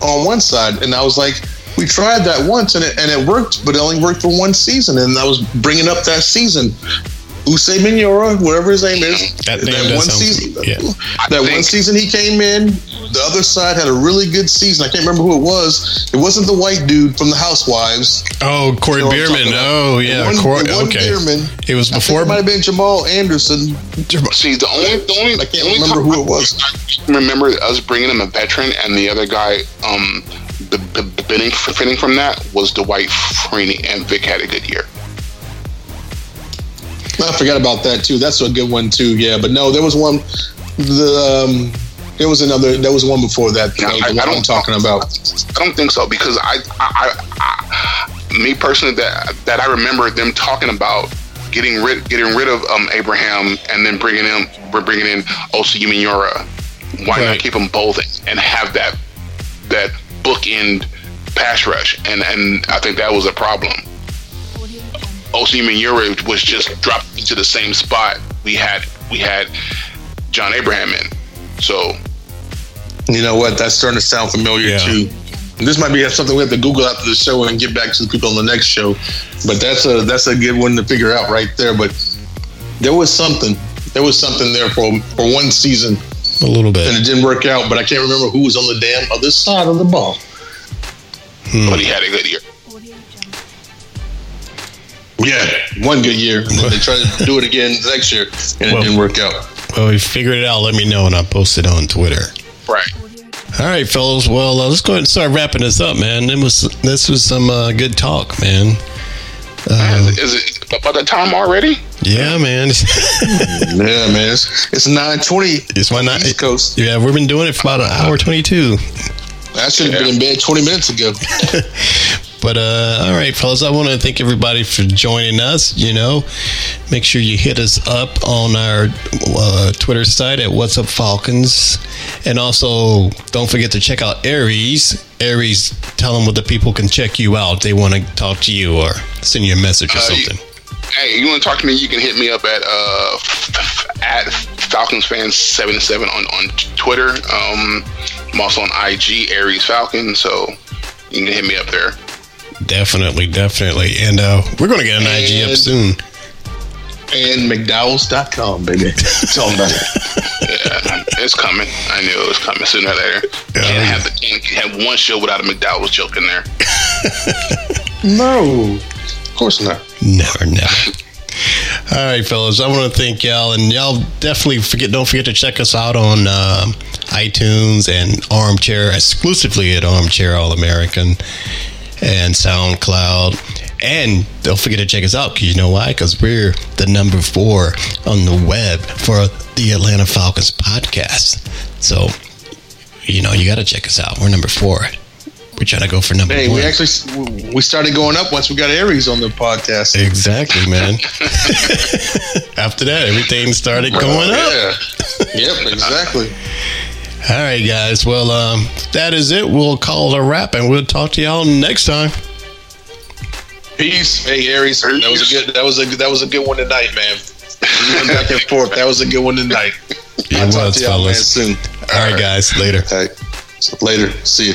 on one side, and I was like, we tried that once and it and it worked, but it only worked for one season, and I was bringing up that season. Osi Umenyiora, whatever his name is, That name does one sound- season, yeah. that I one season he came in, the other side had a really good season. I can't remember who it was. It wasn't the white dude from the Housewives. Oh, Kroy You know Biermann. Oh, yeah. one- Kroy, the one okay. Biermann. It was before. it might have been Jamaal Anderson. See, the only the only I can't only remember who it was. I remember us bringing him a veteran, and the other guy, um, the, the benefiting from that was Dwight Freeney, and Vic had a good year. I forgot about that too. That's a good one too. Yeah, but no, there was one. The um, there was another. There was one before that. Yeah, that I- the I I'm don't- talking about. I don't think so because I, I, I, me personally, that that I remember them talking about getting rid getting rid of um, Abraham and then bringing him we're bringing in Osi Umenyiora. Why Right. not keep them both and have that that bookend pass rush? And and I think that was a problem. Osi Umenyiora was just dropped into the same spot we had we had John Abraham in. So You know what? That's starting to sound familiar Yeah. too. This might be something we have to Google after the show and get back to the people on the next show. But that's a that's a good one to figure out right there. But there was something. There was something there for for one season, a little bit. and it didn't work out. But I can't remember who was on the damn other side of the ball. but he had a good year. Yeah, one good year. And then they tried to do it again next year, and it Well- didn't work out. Well, if you figured it out, let me know and I'll post it on Twitter. Right. All right, fellas. Well, uh, let's go ahead and start wrapping this up, man. It was this was some uh, good talk, man. Man, is it about that time already? Yeah, man. Yeah, man. It's, it's nine twenty. It's my night. East Coast. Yeah, we've been doing it for about an hour twenty-two. I should have been in bed twenty minutes ago. But uh, all right, fellas, I want to thank everybody for joining us. You know, make sure you hit us up on our uh, Twitter site at What's Up Falcons, and also don't forget to check out Aries. Aries, tell them what the people can check you out. They want to talk to you or send you a message or Uh, you- something. Hey, you want to talk to me? You can hit me up at uh at Falcons fans seventy seven on on Twitter. Um, I'm also on IG Aries Falcon, so you can hit me up there. Definitely, definitely, and uh, we're going to get an IG up soon. And McDowell's.com, baby. Tell them about it. Yeah, it's coming. I knew it was coming sooner or later. Can't have the can't have one show without a McDowell's joke in there. No. Of course not. Never, never. All right, fellas. I want to thank y'all, and y'all definitely forget. Don't forget to check us out on um, iTunes and Armchair, exclusively at Armchair All American and SoundCloud. And don't forget to check us out because you know why? Because we're the number four on the web for the Atlanta Falcons podcast. So, you know, you got to check us out. We're number four. We're trying to go for number Hey, one. we actually we started going up once we got Aries on the podcast. Exactly, man. After that, everything started going up. Yeah. yep, exactly. All right, guys. Well, um, that is it. We'll call it a wrap, and we'll talk to y'all next time. Peace. Hey Aries, that was a good that was a that was a good one tonight, man. Back and forth. That was a good one tonight. It I'll talk to y'all man fellas. soon. All right, guys. Later. Hey, later. See you.